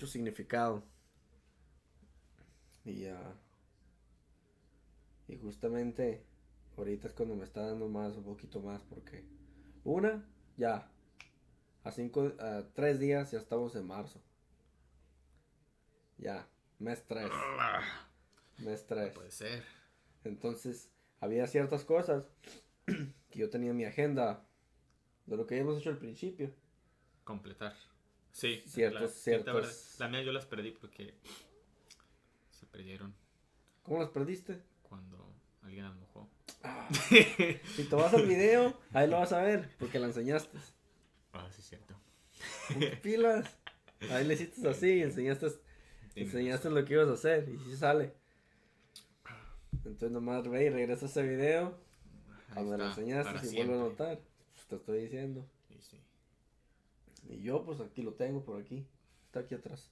mucho significado. Y ah, Y justamente ahorita es cuando me está dando más, un poquito más, porque una, ya. A cinco, a tres días ya estamos en marzo. Ya, mes tres. Mes tres. Puede ser. Entonces, había ciertas cosas que yo tenía en mi agenda de lo que habíamos hecho al principio. Completar. Sí. Ciertos- la, La mía yo las perdí porque se perdieron ¿Cómo las perdiste? cuando alguien las mojó. Si te vas al video, ahí lo vas a ver, porque la enseñaste. Ah, sí, cierto. Pilas. Ahí le hiciste así y enseñaste, enseñaste lo que ibas a hacer y sí sale. Entonces nomás ve y regresa ese video, Ahí donde lo enseñaste y vuelve a notar. Pues te estoy diciendo. Sí, sí. Y yo pues aquí lo tengo por aquí. Está aquí atrás.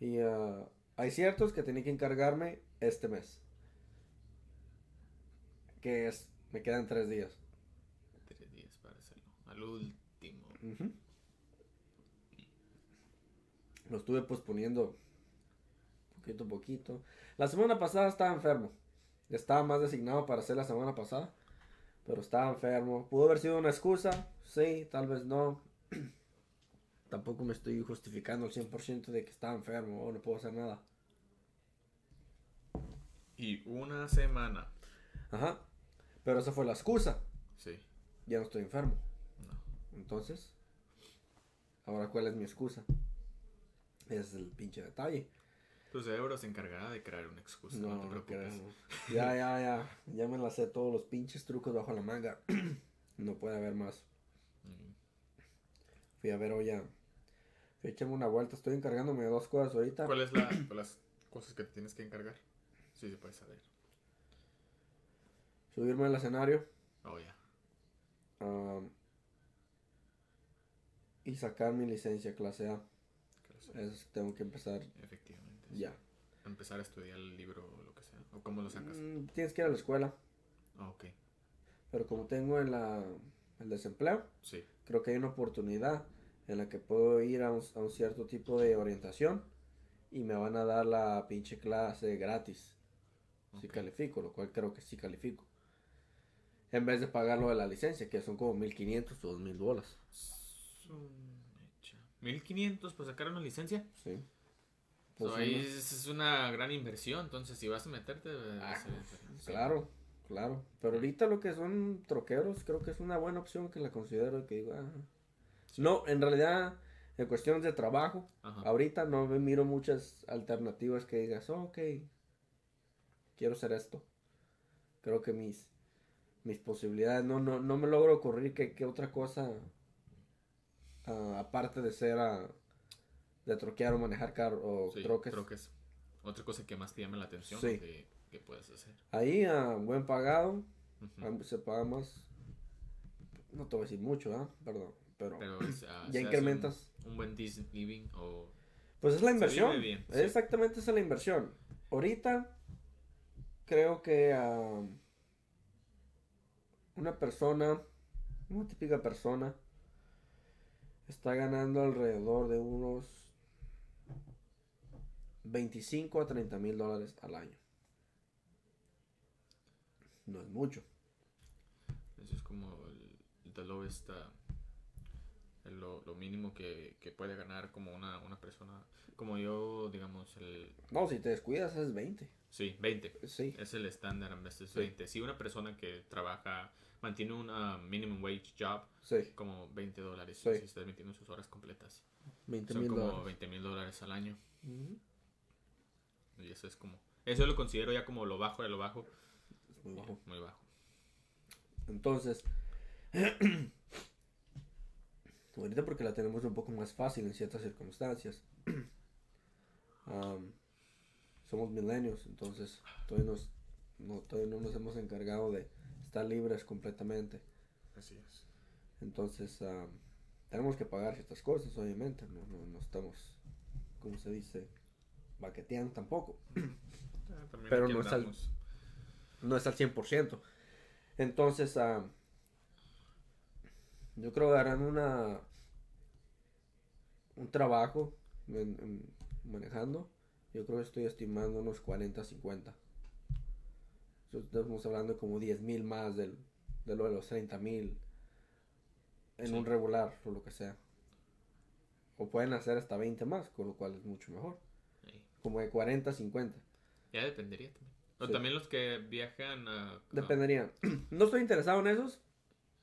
Y ah, hay ciertos que tenía que encargarme este mes. Que es, me quedan tres días. Tres días para hacerlo. Al último. Ujú. Lo estuve posponiendo poquito a poquito. La semana pasada estaba enfermo. Estaba más designado para hacer la semana pasada. Pero estaba enfermo. Pudo haber sido una excusa. Sí, tal vez no. Tampoco me estoy justificando al 100% de que estaba enfermo o no puedo hacer nada. Y una semana. Ajá. Pero esa fue la excusa. Sí. Ya no estoy enfermo. No. Entonces, ahora cuál es mi excusa? Ese es el pinche detalle. Tu cerebro se encargará de crear una excusa. No, No, te no preocupes. creo. Ya, ya, ya. Ya me la sé todos los pinches trucos bajo la manga. no puede haber más. Mm. Fui a ver hoy a... Echarme una vuelta. Estoy encargándome de dos cosas ahorita. ¿Cuál es la, las cosas que te tienes que encargar? Sí, se puede saber. Subirme al escenario. Oh, ya. am, y sacar mi licencia clase A. Eso tengo que empezar Efectivamente. ya. Empezar a estudiar el libro o lo que sea. ¿O cómo lo sacas? Mm, tienes que ir a la escuela. Ah, ok. Pero como tengo en la, el desempleo, Sí. creo que hay una oportunidad en la que puedo ir a un, a un cierto tipo de orientación y me van a dar la pinche clase gratis si califico, lo cual creo que sí califico. En vez de pagar lo de la licencia, que son como 1500 o 2000 bolas. Su mecha. 1500 para sacar una licencia. Sí. So, Pues, ahí es, es una gran inversión. Entonces, si vas a meterte, a Ah, diferente. Claro, claro. Pero ahorita lo que son troqueros, creo que es una buena opción que la considero que digo, ah. No, en realidad, en cuestiones de trabajo, Ajá. ahorita no me miro muchas alternativas que digas, "Oh, ok, quiero hacer esto. Creo que mis, mis posibilidades, no, no, no me logro ocurrir que, que otra cosa, ah, aparte de ser ah, de troquear o manejar carro o Sí, troques. troques. Otra cosa que más te llama la atención Sí. que, que puedes hacer. Ahí, ah, buen pagado, se paga más. No te voy a decir mucho, ¿ah? Perdón. Pero, ya incrementas. Un, un buen living o... pues es la inversión. bien, sí. Exactamente esa es la inversión. Ahorita creo que una persona, una típica persona, está ganando alrededor de unos 25 a 30 mil dólares al año. No es mucho. Eso es como el, el- lo, lo mínimo que, que puede ganar como una, una persona. Como yo, digamos, el... No, si te descuidas es 20. Sí, 20. Sí. Es el estándar en veces Sí. 20. Si una persona que trabaja, mantiene un minimum wage job, Sí. como 20 dólares. Sí. Si estás metiendo sus horas completas. 20 Son mil como dólares. 20 mil dólares al año. Y eso es como... Eso lo considero ya como lo bajo de lo bajo. Es muy bajo. Muy bajo. Entonces, Ahorita porque la tenemos un poco más fácil en ciertas circunstancias. Somos milenios, entonces todavía, nos, no, todavía no nos hemos encargado de estar libres completamente. Así es. Entonces am, tenemos que pagar ciertas cosas, obviamente. No, no, no estamos, como se dice, baqueteando tampoco. Ah, Pero no es al- no es al 100%. Entonces, ah, yo creo que harán una un trabajo en- en manejando. Yo creo que estoy estimando unos 40, 50. So, Estamos hablando como 10 mil más del, de lo de los 30 mil en Sí. un regular o lo que sea. O pueden hacer hasta 20 más, con lo cual es mucho mejor. Como de 40, 50. Ya dependería también. O Sí. también los que viajan a, a- Dependería. No estoy interesado en esos.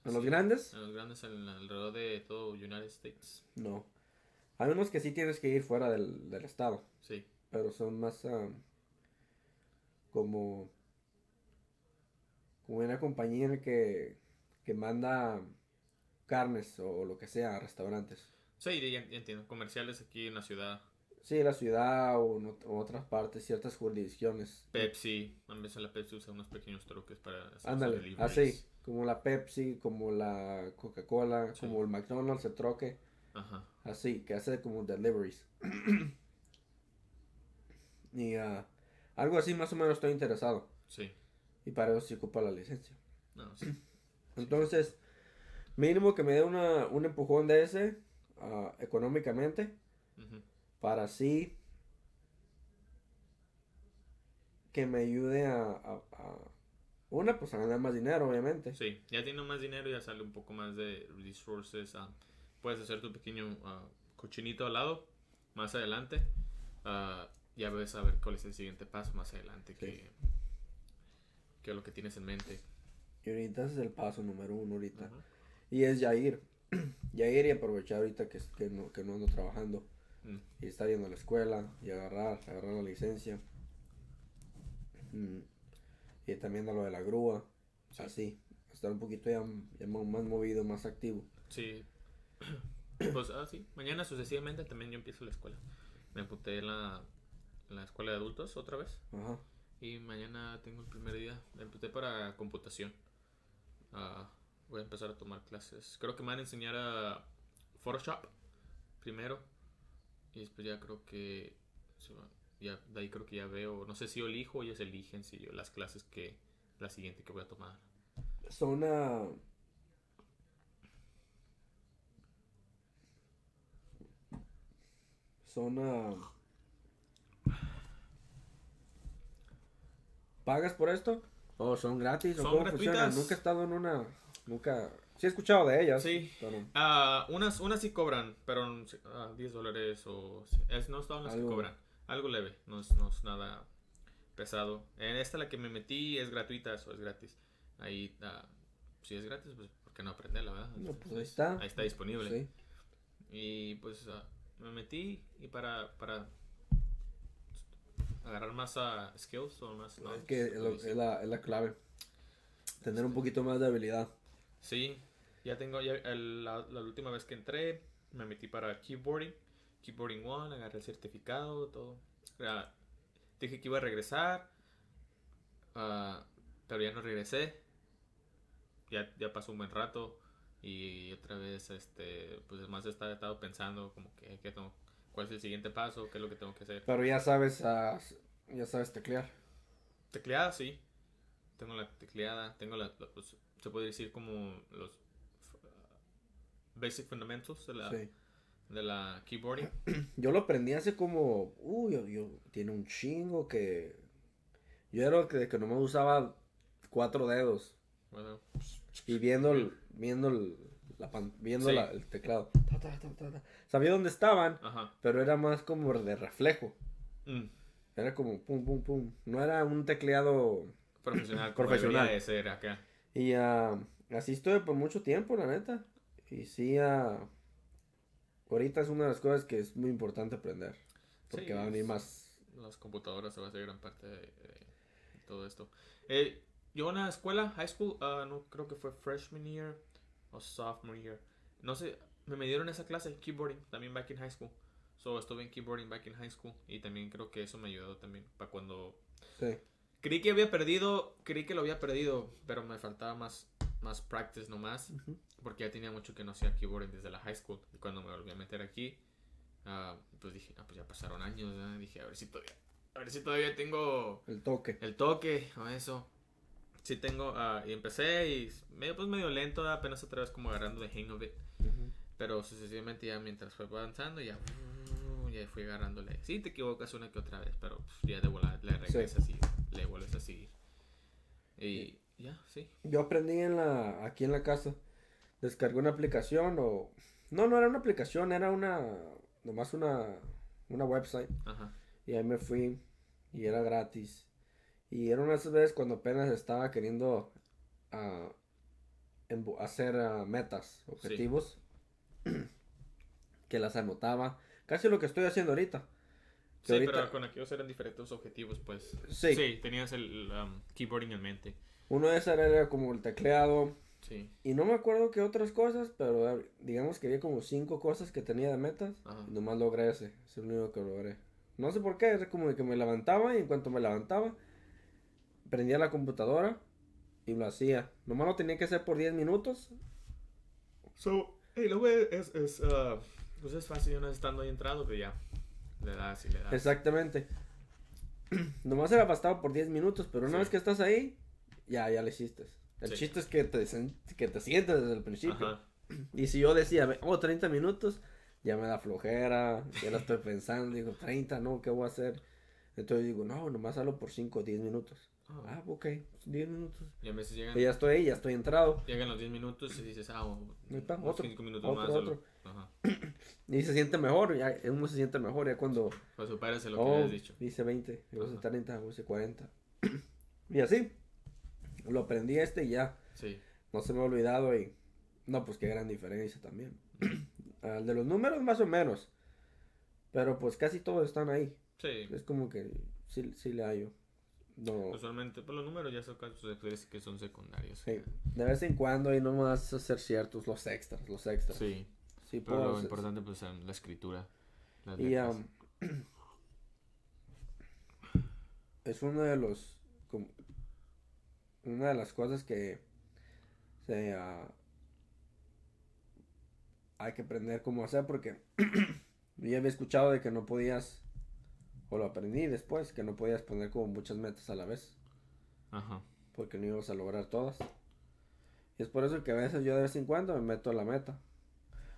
En los Sí. grandes. a los grandes al- alrededor de todo United States. No. Hay unos que sí tienes que ir fuera del, del estado. Sí. Pero son más como. Como una compañía que, que manda carnes o, lo que sea a restaurantes. Sí, ya, ya entiendo. Comerciales aquí en la ciudad. Sí, la ciudad o en otras partes, ciertas jurisdicciones. Pepsi. A veces la Pepsi usa unos pequeños truques para hacer Ándale, así. Como la Pepsi, como la Coca-Cola, Sí. como el McDonald's, el troque. Ajá. Así, que hace como deliveries. y ah, algo así más o menos estoy interesado. Sí. Y para eso se ocupa la licencia. No, sí. Entonces, mínimo que me dé una, un empujón de ese ah, económicamente. Para así que me ayude a, a- a- una pues a ganar más dinero obviamente Sí, ya tienes más dinero, ya sale un poco más de resources. ah, puedes hacer tu pequeño ah, cochinito al lado, más adelante. ah, ya ves a ver cuál es el siguiente paso más adelante, que, que lo que tienes en mente. y ahorita ese es el paso número uno ahorita y es ya ir ya ir y aprovechar ahorita que, que, no, que no ando trabajando Mm, y estar yendo a la escuela y agarrar agarrar la licencia Mm, y también a lo de la grúa Sí. así estar un poquito ya, más movido más activo Sí. Pues ah, sí, mañana sucesivamente también yo empiezo la escuela. Me apunté en la, en la escuela de adultos otra vez. ajá Y mañana tengo el primer día. Me apunté para computación. Ah, voy a empezar a tomar clases. Creo que me van a enseñar a Photoshop primero. Y después ya creo que... Ya, de ahí creo que ya veo... No sé si yo elijo o ellos eligen si yo, las clases que... La siguiente que voy a tomar. son ah, son ah, pagas por esto o son gratis o Son cómo funciona nunca he estado en una nunca sí he escuchado de ellas Sí. pero Ah, unas, unas sí cobran, pero ah, 10 dólares o... Es, no todas las que cobran. Algo leve, no es, no es nada pesado. En esta la que me metí es gratuita, eso es gratis. Ahí, ah, si es gratis, pues ¿por qué no aprenderla, verdad? No, pues, ahí está. Ahí está disponible. sí. Y pues me metí y para, para agarrar más skills o más... es knowledge, que es, lo- es la, es la clave tener un poquito más de habilidad Sí, ya tengo, ya el- la, la última vez que entré, me metí para keyboarding, keyboarding one, agarré el certificado, todo. Ah, dije que iba a regresar, ah, pero ya no regresé. Ya, ya pasó un buen rato y otra vez, este, pues además he estado, pensando como que, qué tengo- cuál es el siguiente paso, qué es lo que tengo que hacer. pero ya sabes ah, ya sabes teclear Tecleada, sí. Tengo la tecleada, tengo la, la- pues, se puede decir como los basic fundamentals de la, sí de la keyboarding. Yo lo aprendí hace como, uy, yo, yo- tiene un chingo que yo era que, que nomás usaba cuatro dedos Bueno, y viendo el, viendo el, la pan- viendo Sí. la- el teclado. Ta, ta, ta, ta, ta. Sabía dónde estaban, ajá. pero era más como de reflejo. Mm, Era como pum, pum, pum. No era un tecleado. Profesional, Profesional. de ser acá. Y ah, así estuve por mucho tiempo, la neta. Y sí, ah, ahorita es una de las cosas que es muy importante aprender. Porque Sí, va a venir más. Las computadoras se va a hacer gran parte de, de todo esto. Eh, yo en la escuela, high school, ah, no creo que fue freshman year o sophomore year. No sé, me, me dieron esa clase, keyboarding, también back in high school. So, estuve en keyboarding back in high school y también creo que eso me ayudó también para cuando... Sí. Creí que había perdido, creí que lo había perdido, pero me faltaba más, más practice nomás, Ujú. Porque ya tenía mucho que no hacía keyboarding desde la high school. Y cuando me volví a meter aquí, ah, pues dije, ah, pues ya pasaron años, ¿verdad? dije, a ver si todavía, a ver si todavía tengo El toque. el toque o eso. Sí tengo, ah, y empecé y medio, pues medio lento, apenas otra vez como agarrando the hang of it. Ujú. Pero sucesivamente ya mientras fue avanzando, ya, uh, ya fui agarrándole. Sí, te equivocas una que otra vez, pero pues, ya de volada le regresas y le vuelves a seguir. Y ya, sí. Yo aprendí en la, aquí en la casa. Descargué una aplicación o... No, no era una aplicación, era una... Nomás una, una website. Ajá. Y ahí me fui y era gratis. Y era una de esas veces cuando apenas estaba queriendo embu- hacer ah, metas, objetivos, que las anotaba. Casi lo que estoy haciendo ahorita. Sí, ahorita- pero con aquellos eran diferentes objetivos, pues. Sí. tenías el um, keyboarding en mente. Uno de esos era como el tecleado. Sí. Y no me acuerdo qué otras cosas, pero digamos que había como cinco cosas que tenía de metas. Ajá. Y nomás logré ese. Es el único que logré. No sé por qué, era como de que me levantaba y en cuanto me levantaba, prendía la computadora y lo hacía. Nomás lo tenía que hacer por 10 minutos. So, hey, luego es, es, uh, pues es fácil, no estando ahí entrado, pero ya. Le das y le das. Exactamente. Nomás era bastaba por 10 minutos, pero una Sí. vez que estás ahí, ya, ya lo hiciste. El Sí. chiste es que te, que te sientes desde el principio. Ajá. Y si yo decía, "Ve, oh, 30 minutos, ya me da flojera, ya la estoy pensando, digo, 30, no, ¿qué voy a hacer? Entonces digo, no, nomás hablo por 5 o 10 minutos. Ah. Ah, ok, 10 minutos. Y a veces llegan, Y ya estoy ahí, ya estoy entrado. llegan los 10 minutos y dices, ah, oh, otro, 5 minutos otro, más. lo- otro. Ajá. Y se siente mejor, ya uno se siente mejor ya cuando, Pues supérase lo que oh, habías dicho. dice 20, luego dice Ajá. 30, luego dice 40. y así, lo aprendí este y ya, Sí. no se me ha olvidado y, no, pues qué gran diferencia también. Al de los números más o menos, pero pues casi todos están ahí. Sí. Es como que sí, sí le hallo. No, Usualmente, pues los números ya son casos de- que son secundarios. sí, de vez en cuando y no más hacer ciertos, los extras, los extras. Sí. Sí, Pero lo hacer- importante, pues, es la escritura. las Y am, es uno de los como- una de las cosas que se ah, hay que aprender cómo hacer porque ya había escuchado de que no podías o lo aprendí después que no podías poner como muchas metas a la vez. Ajá. porque no ibas a lograr todas. Y es por eso que a veces yo de vez en cuando me meto a la meta.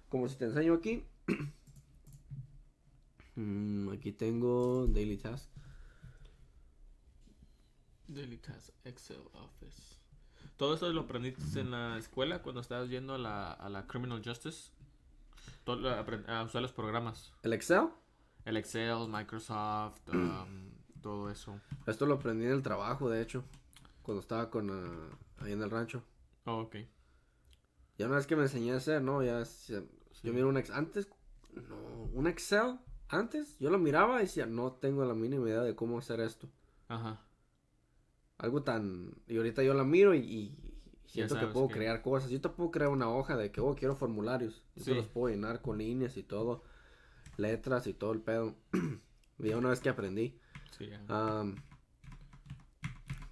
Como si te enseño aquí. Mm, aquí tengo daily task Daily Task, Excel, Office. ¿Todo eso lo aprendiste en la escuela cuando estabas yendo a la, a la Criminal Justice? Todo, a usar los programas. el Excel El Excel, Microsoft, um, todo eso. Esto lo aprendí en el trabajo, de hecho, cuando estaba con ah, ahí en el rancho. Oh, ok. Ya una vez que me enseñé a hacer, no, ya- yo miro un Excel antes, no, un Excel antes, yo lo miraba y decía, no tengo la mínima idea de cómo hacer esto. Ajá. Algo tan y ahorita yo la miro y, y siento que puedo que- crear cosas. Yo te puedo crear una hoja de que oh, quiero formularios. Yo te Sí. los puedo llenar con líneas y todo, letras y todo el pedo. y ya una vez que aprendí. Sí. Um,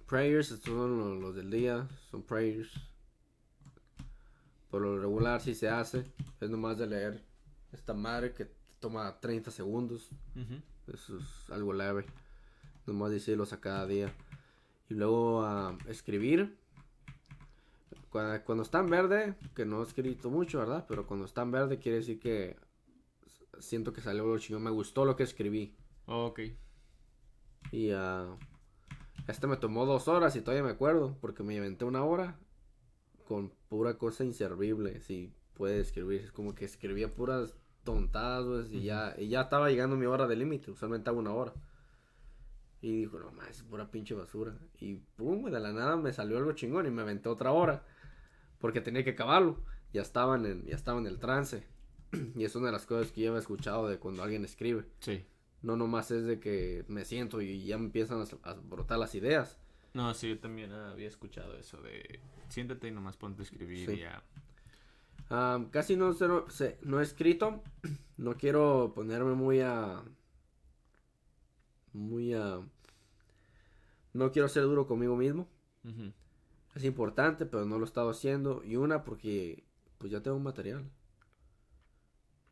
prayers estos son los, los del día, son prayers. Por lo regular si se hace, es nomás de leer esta madre que toma 30 segundos, eso es algo leve, nomás decirlos a cada día. Y luego ah, escribir, cuando, cuando está en verde, que no he escrito mucho, ¿verdad? Pero cuando está en verde quiere decir que siento que salió lo chingón, me gustó lo que escribí. Oh, ok. Y ah, este me tomó dos horas y todavía me acuerdo, porque me inventé una hora con pura cosa inservible, si puede escribir. Es como que escribía puras tontadas, pues, y, ya, y ya estaba llegando mi hora de límite, usualmente hago una hora. Y dijo, no más, es pura pinche basura. Y pum, de la nada me salió algo chingón y me aventé otra hora, porque tenía que acabarlo. Ya estaba en, ya estaba en el trance. Y es una de las cosas que yo he escuchado de cuando alguien escribe. Sí. No nomás es de que me siento y ya me empiezan a, a brotar las ideas. No, sí, yo también ah, había escuchado eso de siéntate y nomás ponte a escribir Sí. y ya. Am, casi no, se, no, se- no he escrito. No quiero ponerme muy a. Muy a. No quiero ser duro conmigo mismo. Es importante, pero no lo he estado haciendo. Y una, porque pues ya tengo un material.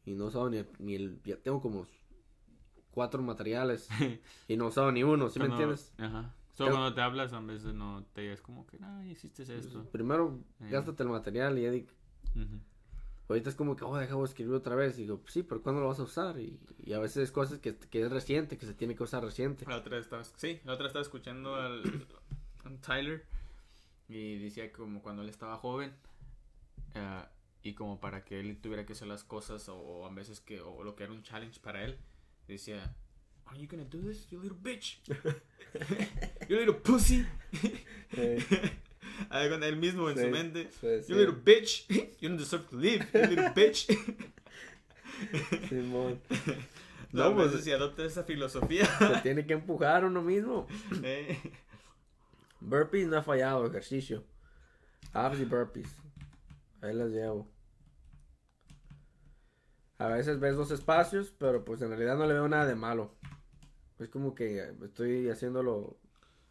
Y no he usado ni el, ni el- Ya tengo como cuatro materiales. y no he usado ni uno, ¿sí me entiendes? Ajá. So, Tengo- cuando te hablas, a veces no te es como que, ah, hiciste esto. Primero, Sí. gástate el material y ya di-. Ahorita es como que, oh, a escribir otra vez. Y digo, sí, pero ¿cuándo lo vas a usar? Y, y a veces es cosas que, que es reciente, que se tiene que usar reciente. La otra estaba, sí, la otra estaba escuchando al, a Tyler y decía como cuando él estaba joven eh, y como para que él tuviera que hacer las cosas o, o a veces que o lo que era un challenge para él decía Are you gonna do this, you little bitch? you little pussy. Con él mismo en Sí, su mente. sí, sí. You little bitch. You don't deserve to live, you little bitch. Simón. No, No, pues pues- si adopta esa filosofía. Se tiene que empujar uno mismo. eh, Burpees no ha fallado, ejercicio. Abs y burpees. Ahí las llevo. A veces ves dos espacios, pero pues en realidad no le veo nada de malo. Es como que estoy haciéndolo.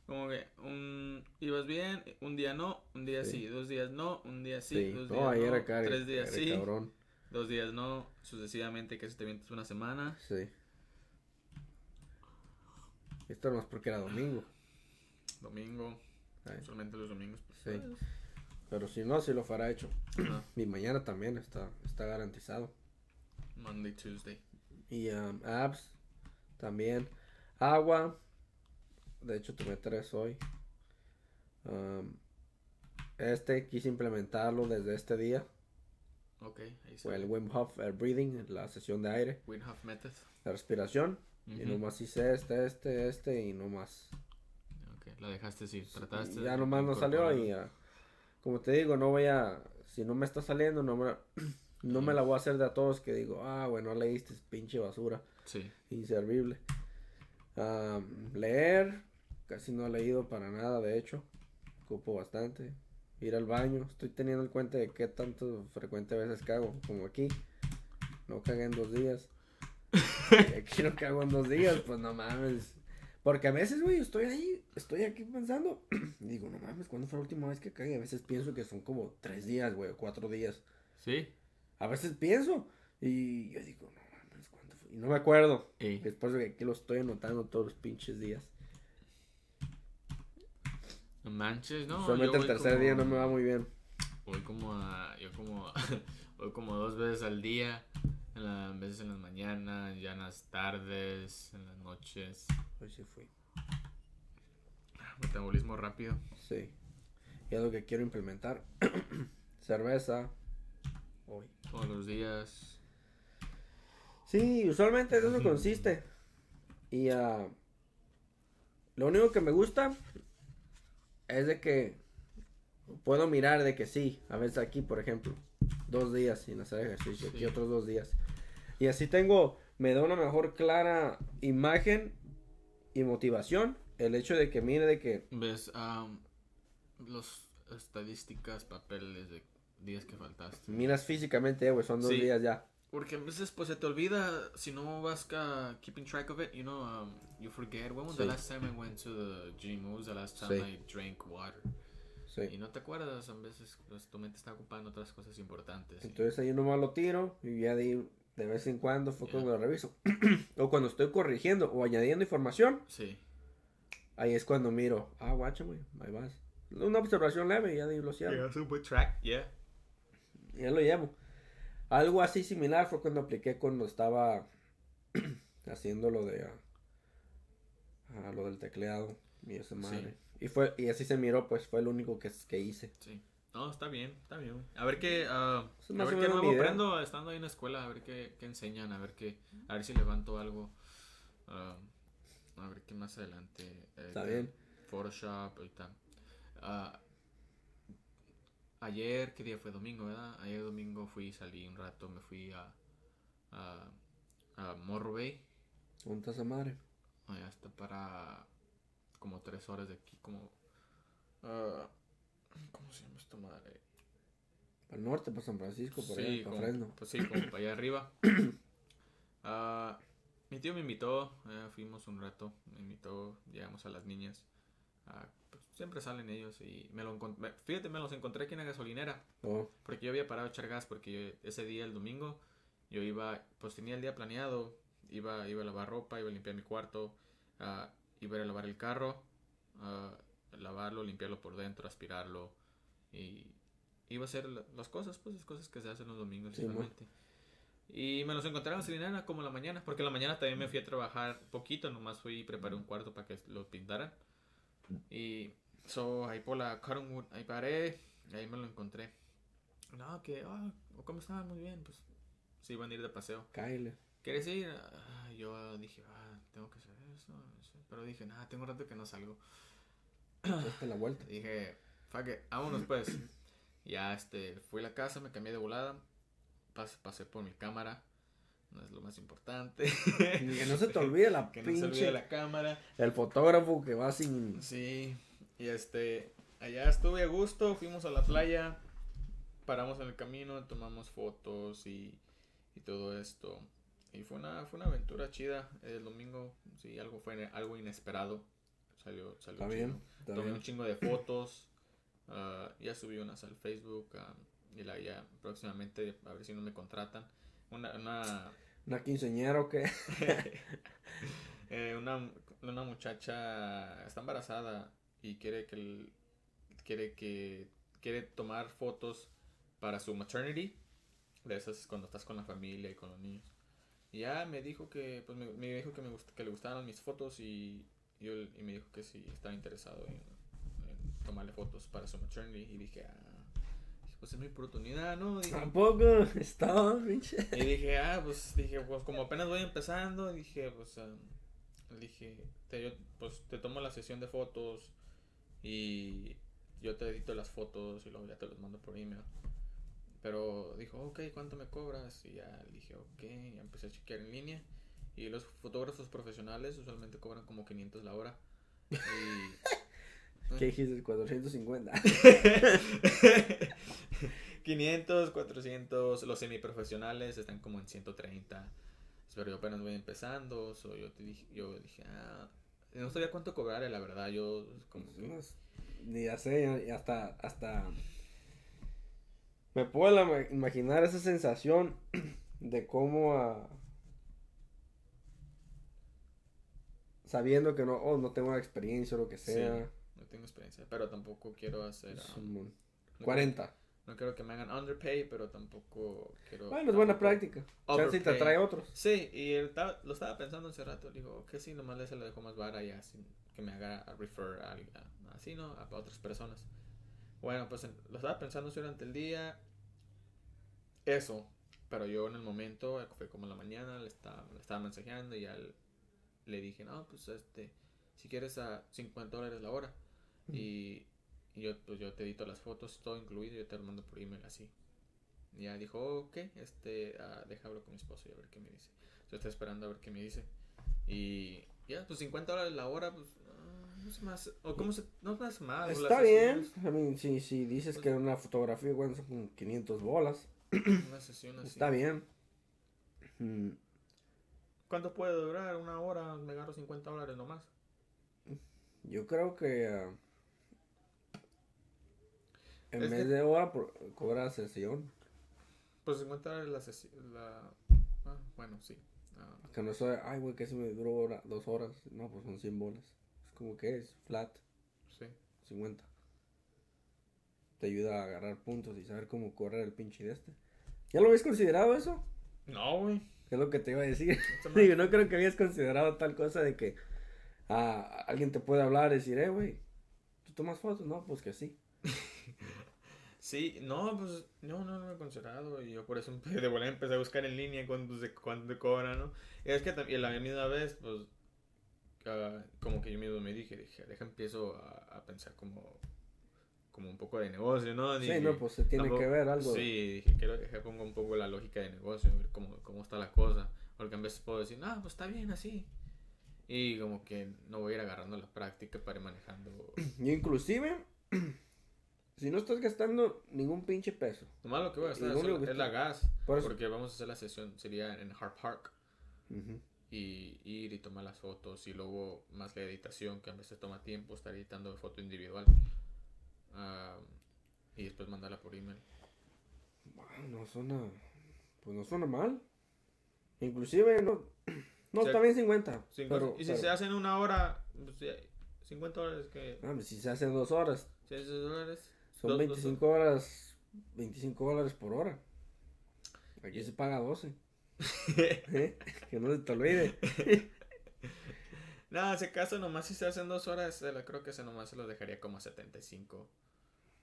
Como que un, ibas bien, un día no, un día sí, Sí. dos días no, un día sí, Sí, dos días no, cari- tres días sí, cabrón. dos días no, sucesivamente que se te vientes una semana. Sí. Esto no es porque era domingo. Domingo, Ay, solamente los domingos. pues, Sí. Pero si no, sí lo fará hecho. Y mañana también está, está garantizado. Monday, Tuesday. Y um, abs también. Agua. De hecho, tomé tres hoy. Um, este quise implementarlo desde este día. Ok, ahí Fue se el Wim Hof el breathing, la sesión de aire, Wim Hof Method. la respiración. Y Ujú. nomás hice este, este, este y no más. Ok, la dejaste así, trataste. Y ya nomás no salió y ah, como te digo, no voy a, si no me está saliendo, no me, no me la voy a hacer de a todos que digo, ah, bueno, leíste, pinche basura, Sí, inservible. Leer, casi no he leído para nada, de hecho, ocupo bastante. Ir al baño, estoy teniendo en cuenta de qué tanto frecuente a veces cago, como aquí, no cagué en dos días. Aquí no cago en dos días, pues no mames. Porque a veces, güey, estoy ahí, estoy aquí pensando. digo, no mames, ¿cuándo fue la última vez que cagué? A veces pienso que son como tres días, güey, o cuatro días. sí. A veces pienso. Y yo digo, no mames, ¿cuándo fue? Y no me acuerdo. Ey. Después de que aquí lo estoy anotando todos los pinches días. No manches, no. Solamente el tercer como- día no me va muy bien. Voy como a. Yo como. voy como dos veces al día. En la- veces en las mañanas, ya en las tardes, en las noches. Hoy sí fui. Metabolismo rápido. Sí. Y es lo que quiero implementar. Cerveza. Hoy. Todos los días. Sí, usualmente eso consiste. Y ah, lo único que me gusta es de que puedo mirar de que sí, a veces aquí, por ejemplo, dos días sin hacer ejercicio, aquí Sí. otros dos días. Y así tengo, me da una mejor clara imagen y motivación el hecho de que mire de que ¿Ves? Am, los estadísticas, papeles de días que faltaste. miras físicamente, eh, güey, son dos Sí. días ya. Porque a veces pues se te olvida si no vas ca- keeping track of it, you know, um, you forget. When was the Sí. last time I went to the gym? When was the last time Sí. I drank water? Y Sí. no te acuerdas, a veces pues, tu mente está ocupando otras cosas importantes. y- Entonces ahí nomás lo tiro y ya de, de vez en cuando fue Ya. cuando lo reviso. o cuando estoy corrigiendo o añadiendo información, Sí, ahí es cuando miro, ah, guacha, güey, ahí vas. Una observación leve y ya de ahí lo cierro. buen track, yeah. Ya lo llevo. Algo así similar fue cuando apliqué cuando estaba haciendo lo de ah, lo del tecleado y esa madre. Y fue y así se miró, pues fue el único que, que hice. Sí. No, está bien, está bien. A ver qué, Es a ver qué nuevo aprendo estando ahí en la escuela, a ver qué, qué enseñan, a ver qué, a ver si levanto algo. ah, a ver qué más adelante. eh, Está bien. Photoshop, ahorita. Ah, ayer, ¿qué día fue? Domingo, ¿verdad? Ayer domingo fui, salí un rato, me fui a, a, a Morro Bay. ¿Dónde está madre? Allá está para como tres horas de aquí, como... ah, ¿Cómo se llama esta madre? Para el norte, para San Francisco, para Sí, allá, para como- Fresno. Pues sí, como para allá arriba. Ah, mi tío me invitó, eh, fuimos un rato, me invitó, llegamos a las niñas. Siempre salen ellos y me lo encont- fíjate, me los encontré aquí en la gasolinera. Oh, Porque yo había parado a echar gas porque ese día, el domingo, yo iba, pues tenía el día planeado, iba, iba a lavar ropa, iba a limpiar mi cuarto, ah, iba a lavar el carro, ah, lavarlo, limpiarlo por dentro, aspirarlo y iba a hacer la- las cosas, pues las cosas que se hacen los domingos Sí. Y me los encontré en la gasolinera como en la mañana, porque en la mañana también me fui a trabajar poquito, nomás fui y preparé un cuarto para que lo pintaran. Y so, ahí por la Cottonwood, ahí paré, ahí me lo encontré. No, que, ah, ¿cómo están? Muy bien, pues se iban a ir de paseo. Kyle. ¿Quieres ir? Ah, yo dije, ah, tengo que hacer eso, eso. Pero dije, nada, tengo un rato que no salgo. Hasta la vuelta. Dije, fuck it, vámonos pues. ya, este, fui a la casa, me cambié de volada. Pas- pasé por mi cámara. No es lo más importante. Que no se te olvide la que no se olvide pinche. la cámara. El fotógrafo que va sin. Sí, y este, allá estuve a gusto, fuimos a la playa, paramos en el camino, tomamos fotos y, y todo esto. Y fue una, fue una aventura chida. El domingo, sí, algo fue algo inesperado. Salió, salió Está bien. Está Tomé un chingo de fotos. ah, ya subí unas al Facebook. ah, y la ya próximamente, a ver si no me contratan. Una, una, Una quinceañera o qué. eh, una, una muchacha está embarazada y quiere que el- quiere que quiere tomar fotos para su maternity de esas cuando estás con la familia y con los niños y ya me dijo que pues me, me dijo que me gust- que le gustaban mis fotos y yo y me dijo que si estaba interesado en, en tomarle fotos para su maternity y dije ah pues es mi oportunidad no dije, Tampoco. Estaba, pinche. y dije, ah, pues dije, pues como apenas voy empezando, dije, pues ah, dije, te, yo, pues te tomo la sesión de fotos y yo te edito las fotos y luego ya te los mando por email. Pero dijo, ok, ¿cuánto me cobras? Y ya le dije, ok, ya empecé a chequear en línea. Y los fotógrafos profesionales usualmente cobran como 500 la hora. Y... ¿Qué dijiste? 450. 500, 400, los semiprofesionales están como en 130. Pero yo apenas voy empezando, so yo te dije, yo dije, ah, no sabía cuánto cobrar, la verdad, yo como que- Unos- Ni ya sé, hasta, hasta me puedo imaginar esa sensación de cómo ah, sabiendo que no, oh, no tengo experiencia o lo que Sí, sea. no tengo experiencia, pero tampoco quiero hacer, es um, un mon- no quiero- 40. No quiero que me hagan underpay, pero tampoco quiero... Bueno, es buena práctica. Y te trae otros. Sí, y él lo estaba pensando hace rato. Le digo, que sí, nomás le se lo dejo más vara ya, sin que me haga a refer a, a- así, ¿no? A, otras personas. Bueno, pues en- lo estaba pensando así durante el día. Eso. Pero yo en el momento, fue como en la mañana, le estaba, le estaba mensajeando y ya le, dije, no, pues este, si quieres a 50 dólares la hora. Y, y yo, pues yo te edito las fotos, todo incluido, yo te lo mando por email así. Y ya dijo, ok, este, ah, deja hablar con mi esposo y a ver qué me dice. Yo estoy esperando a ver qué me dice. Y ya, pues 50 dólares la hora, pues no es más, o cómo se, no es más Está bien. I mean, si, si dices Pues- que una fotografía, bueno, son como 500 bolas. Una sesión así. Está bien. Mm, ¿Cuánto puede durar? Una hora, me agarro 50 dólares nomás. Yo creo que ah, en Es vez que- de hora cobra sesión. Pues 50 dólares la sesión, la... Ah, bueno, sí. Ah, Que no soy, ay, güey, que se me duró hora- dos horas. No, pues son 100 bolas. Es como que es flat, sí. 50. Te ayuda a agarrar puntos y saber cómo correr el pinche de este. ¿Ya lo habías considerado eso? No, güey. ¿Qué es lo que te iba a decir? Digo, no creo que habías considerado tal cosa de que ah, alguien te puede hablar y decir, eh, güey, ¿tú tomas fotos? No, pues que sí. Sí, no, pues no, no, no me he considerado y yo por eso de volver empecé a buscar en línea cuánto se cuánto te cobran, ¿no? Y es que también la misma vez, pues, ah, como que yo mismo me dije, dije, deja empiezo a, a pensar como, como un poco de negocio, ¿no? Dije, sí, no, pues se tiene tampoco- que ver algo. Sí, dije, quiero dejar pongo un poco la lógica de negocio, ver cómo, cómo está la cosa, porque a veces puedo decir, no, pues está bien así. Y como que no voy a ir agarrando la práctica para ir manejando. Yo inclusive, Si no estás gastando ningún pinche peso. Nomás lo que voy a gastar es, está- la gas. Por Porque vamos a hacer la sesión, sería en Hard Park. Y ir y tomar las fotos. Y luego más la editación, que a veces toma tiempo estar editando foto individual. Ah, y después mandarla por email. Ah, No suena. Pues no suena mal. Inclusive no. No, O sea, está bien 50. Cinco- pero, y si pero- se hace en una hora, pues, ya, 50 dólares que... Ah, pues si se hacen dos horas, 6 dólares. son Dos- dos 25 horas. 25 dólares por hora. Aquí se paga 12. ¿Eh? Que no se te olvide. No, ese caso nomás si se hacen dos horas, creo que ese nomás se lo dejaría como a 75.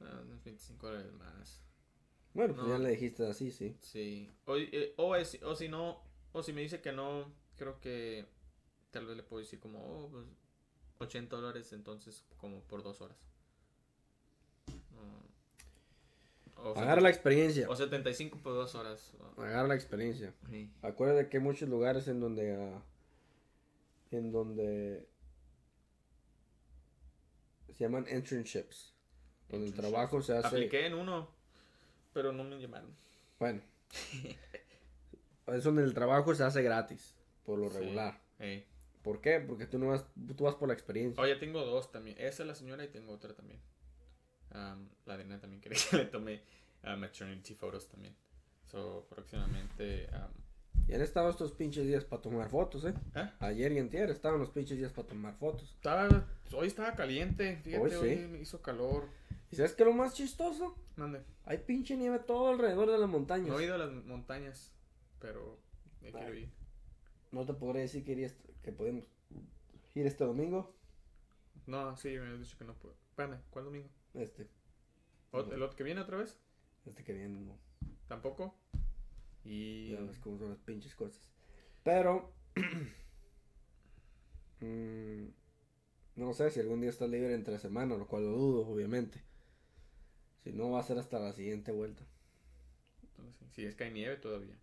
Ah, unos 25 dólares más. Bueno, pues No. ya le dijiste así, sí. Sí. O, eh, o, es- o si no, o si me dice que no, creo que tal vez le puedo decir como, oh, pues 80 dólares entonces como por dos horas. Mm. O, Agarra la experiencia. o 75 por dos horas. Agarra la experiencia. Sí. Acuérdate que hay muchos lugares en donde. ah, en donde. Se llaman internships. Donde el trabajo se hace. Apliqué en uno, pero no me llamaron. Bueno. es donde el trabajo se hace gratis. Por lo Sí. regular. ¿Por qué? Porque tú no vas, tú vas por la experiencia. Oye, tengo dos también. Esa es la señora y tengo otra también. Am, la de Nena también quería que le tome ah, maternity photos también. So, próximamente. am, Y han estado estos pinches días para tomar fotos, ¿eh? ¿eh? Ayer y antier estaban los pinches días para tomar fotos. Estaba, hoy estaba caliente. Fíjate, Hoy hoy, sí. me hizo calor. ¿Y sabes qué es lo más chistoso? Mande. Hay pinche nieve todo alrededor de las montañas. No he ido a las montañas, pero me quiero ir. No te podré decir que, irías- que podemos ir este domingo. No, sí, me habías dicho que no puedo. Espérame, ¿cuál domingo? Este, ¿Ot- ¿El otro que viene otra vez? este que viene, no. ¿Tampoco? Y. Ya ves cómo son las pinches cosas. Pero, mm, no sé si algún día está libre entre semana, lo cual lo dudo, obviamente. Si no, va a ser hasta la siguiente vuelta. entonces, sí, es que hay nieve todavía.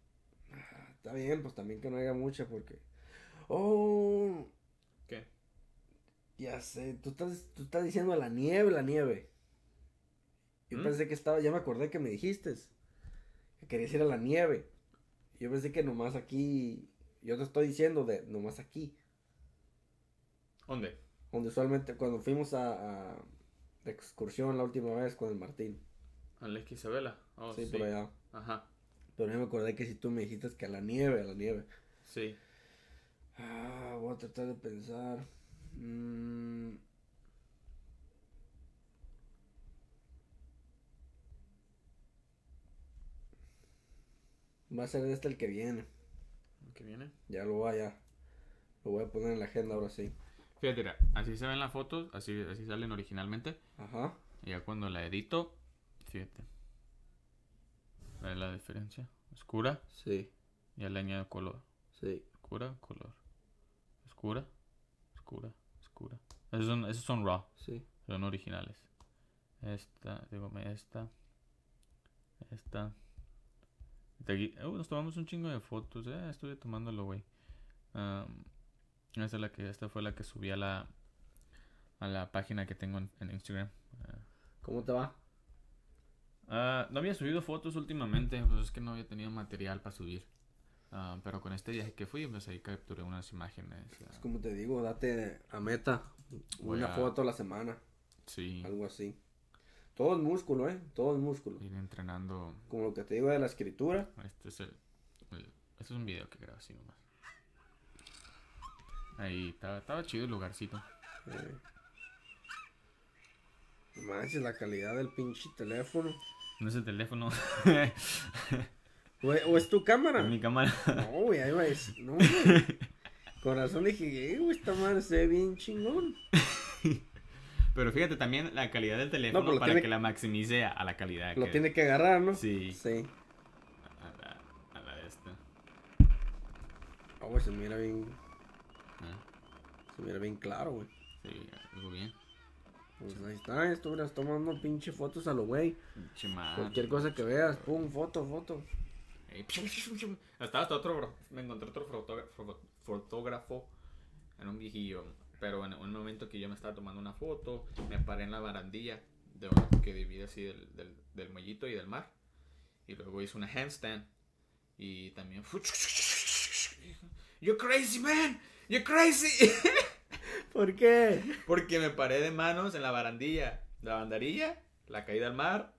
Ah, Está bien, pues también que no haya mucha porque... Oh, ¿Qué? ya sé, tú estás, tú estás diciendo la nieve, la nieve. Yo ¿Mm? pensé que estaba, ya me acordé que me dijiste que querías ir a la nieve. Yo pensé que nomás aquí, yo te estoy diciendo de nomás aquí. ¿Dónde? Donde usualmente cuando fuimos a, a de excursión la última vez con el Martín. ¿A Lake Isabela? Oh, sí, sí. por allá. Ajá, Pero yo me acordé que si tú me dijiste que a la nieve, a la nieve. sí. Ah, voy a tratar de pensar. Mm. Va a ser este el que viene. ¿El que viene? Ya lo voy a, lo voy a poner en la agenda ahora sí. Fíjate, mira, así se ven las fotos, así, así salen originalmente. Ajá. Y ya cuando la edito, fíjate. ¿Ves la diferencia? Oscura Sí, y ya le añado color. sí. Oscura, color. Oscura, oscura, oscura. Esos son, esos son raw, Sí. son originales. Esta, dígame esta. Esta. Aquí. Uh, nos tomamos un chingo de fotos. Eh, estuve tomándolo, güey. Esta, es la que, esta fue la que subí a la, a la página que tengo en, en Instagram. ¿Cómo te va? Ah, no había subido fotos últimamente, pues es que no había tenido material para subir. Ah, pero con este viaje que fui, pues ahí capturé unas imágenes. Es como te digo, date a meta. Voy una a- foto a la semana. sí, Algo así. Todo es músculo, ¿eh? Todo es músculo. ir entrenando. Como lo que te digo de la escritura. Este es el, el- este es un video que grabé así nomás. Ahí estaba, estaba chido el lugarcito. Eh. Manches, la calidad del pinche teléfono. No es el teléfono, O, o es tu cámara. es mi cámara. No, güey, ahí va. No, güey. Corazón dije, eh, güey, esta madre se ve bien chingón. Pero fíjate también la calidad del teléfono lo para tiene- que la maximice a, la calidad. Lo que- tiene que agarrar, ¿no? Sí. Sí. A la, a la de esta. Ah, güey, se mira bien. Ah, Se mira bien claro, güey. sí, algo bien. Pues ahí está, estuvieras tomando pinche fotos a lo güey. Pinche madre. Cualquier cosa que veas, pum, foto, foto. Hasta, hasta otro, bro. Me encontré otro fotógrafo, fotógrafo en un viejillo. Pero en un momento que yo me estaba tomando una foto, me paré en la barandilla de una que divide así del, del, del muellito y del mar. Y luego hice una handstand. Y también. You're crazy, man. You're crazy. ¿Por qué? Porque me paré de manos en la barandilla. La bandarilla, la caída al mar,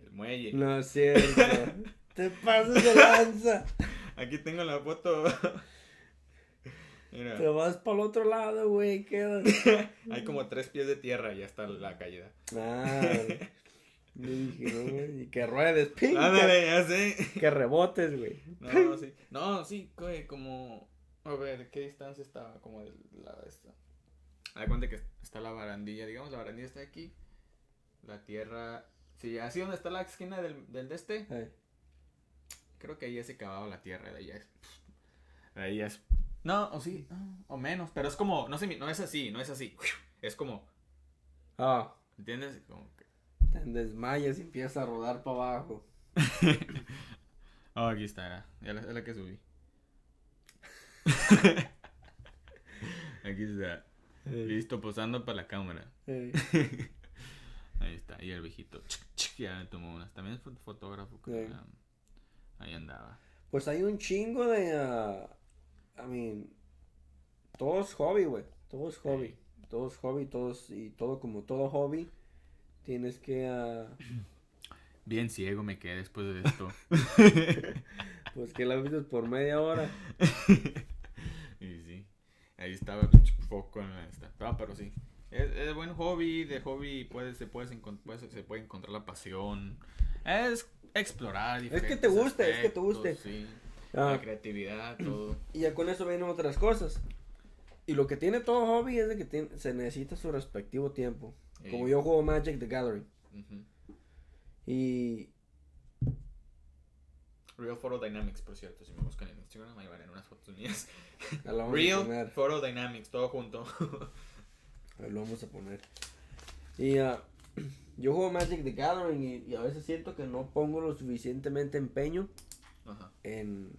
el muelle. No es cierto. Te pasas de lanza. Aquí tengo la foto. Mira, Te vas para el otro lado, güey. Queda. hay como tres pies de tierra y ya está la caída. Ah. Y que ruedes, pinga. Ándale, ya sé. Que rebotes, güey. No, sí. No, sí, güey, como. A ver, ¿qué distancia estaba? Como del lado de esta. De cuenta que está la barandilla, digamos, la barandilla está aquí. La tierra. Sí, así donde está la esquina del, del de este. Ay, Creo que ahí ya se acababa la tierra, de ahí ya es. ahí ya es. No, o sí, o menos. Pero es como, no sé, no es así, no es así. Es como, Ah, ¿entiendes? Como que. te desmayas y empiezas a rodar para abajo. Oh, aquí está. Ya la, es la que subí. aquí está. Listo, posando para la cámara. Ey, Ahí está. Y el viejito. ya me tomó unas. También es fot- fotógrafo. um, ahí andaba. Pues hay un chingo de. ah, I mean. Todo es hobby, güey. Todo es hobby. Todo es hobby, todos. Y todo como todo hobby. Tienes que. ah, Bien ciego me quedé después de esto. pues que la viste por media hora. y sí. Ahí estaba foco en la esta. Ah, pero sí. Es, es buen hobby. De hobby puedes, se, puedes se puede encontrar la pasión. Es explorar. que te diferentes guste, es que te guste. Sí. Ah, La creatividad, todo. y ya con eso vienen otras cosas. Y lo que tiene todo hobby es de que tiene- se necesita su respectivo tiempo. Como yo juego Magic the Gathering. Y. Real Photo Dynamics, por cierto. Si me buscan en Instagram, ahí van en unas fotos mías. Real. Photo Dynamics, todo junto. Lo vamos a poner. Y ah, yo juego Magic the Gathering y, y a veces siento que no pongo lo suficientemente empeño Ajá. en,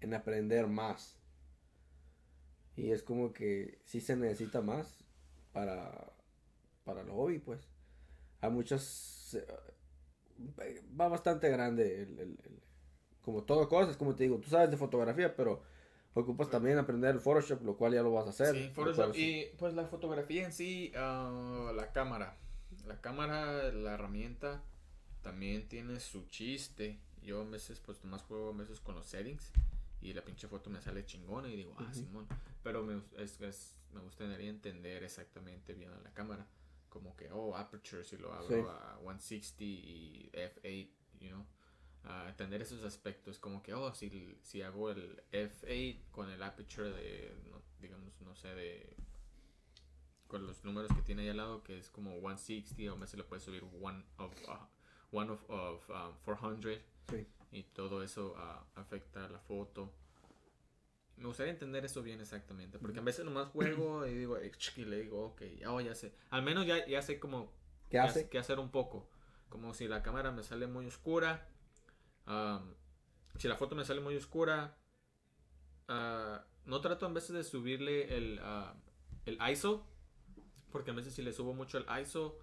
en aprender más. Y es como que sí se necesita más para, para el hobby, pues. Hay muchas... eh, va bastante grande el, el- el- como todo cosas, como te digo, tú sabes de fotografía, pero ocupas también aprender el Photoshop, lo cual ya lo vas a hacer. Sí, Photoshop. Y pues la fotografía en sí, ah, la cámara. La cámara, la herramienta, también tiene su chiste. Yo a veces, pues nomás juego a veces con los settings y la pinche foto me sale chingona y digo, ah. Simón. Pero me, es, es- me gustaría entender exactamente bien a la cámara. Como que, oh, aperture, si lo abro Sí. a 160 y f8, you know. Ah, entender esos aspectos, como que, oh, si, si hago el f8 con el aperture de, no- digamos, no sé, de con los números que tiene ahí al lado, que es como 160, o más se le puede subir one of, uh, one of, of um, 400, Sí. y todo eso ah, afecta la foto. Me gustaría entender eso bien exactamente, porque a veces nomás juego y digo, y le digo, ok, ya, oh, ya sé. Al menos ya, ya sé cómo ¿Qué hace? qué hacer un poco. Como si la cámara me sale muy oscura. am, si la foto me sale muy oscura. ah, no trato a veces de subirle el, ah, el ISO. Porque a veces si le subo mucho el ISO.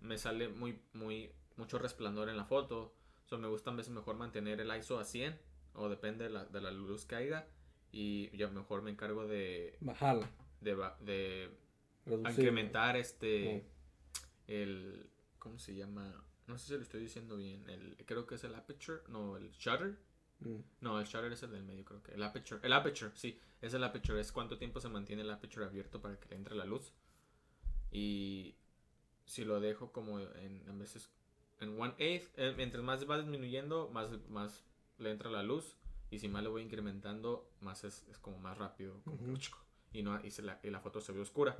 Me sale muy, muy, mucho resplandor en la foto. So, me gusta a veces mejor mantener el ISO a 100. O depende de la, de la luz que haya. Y yo mejor me encargo de, Bajarla. de, de incrementar este el ¿cómo se llama? No sé si lo estoy diciendo bien. El creo que es el aperture, no, el shutter. Mm. No, el shutter es el del medio, creo que. El aperture, el aperture, sí, es el aperture, es cuánto tiempo se mantiene el aperture abierto para que le entre la luz. Y si lo dejo como en a veces en one eighth, eh, mientras más va disminuyendo, más más le entra la luz y si más le voy incrementando, más es, es como más rápido como y no y, se la, y la foto se ve oscura.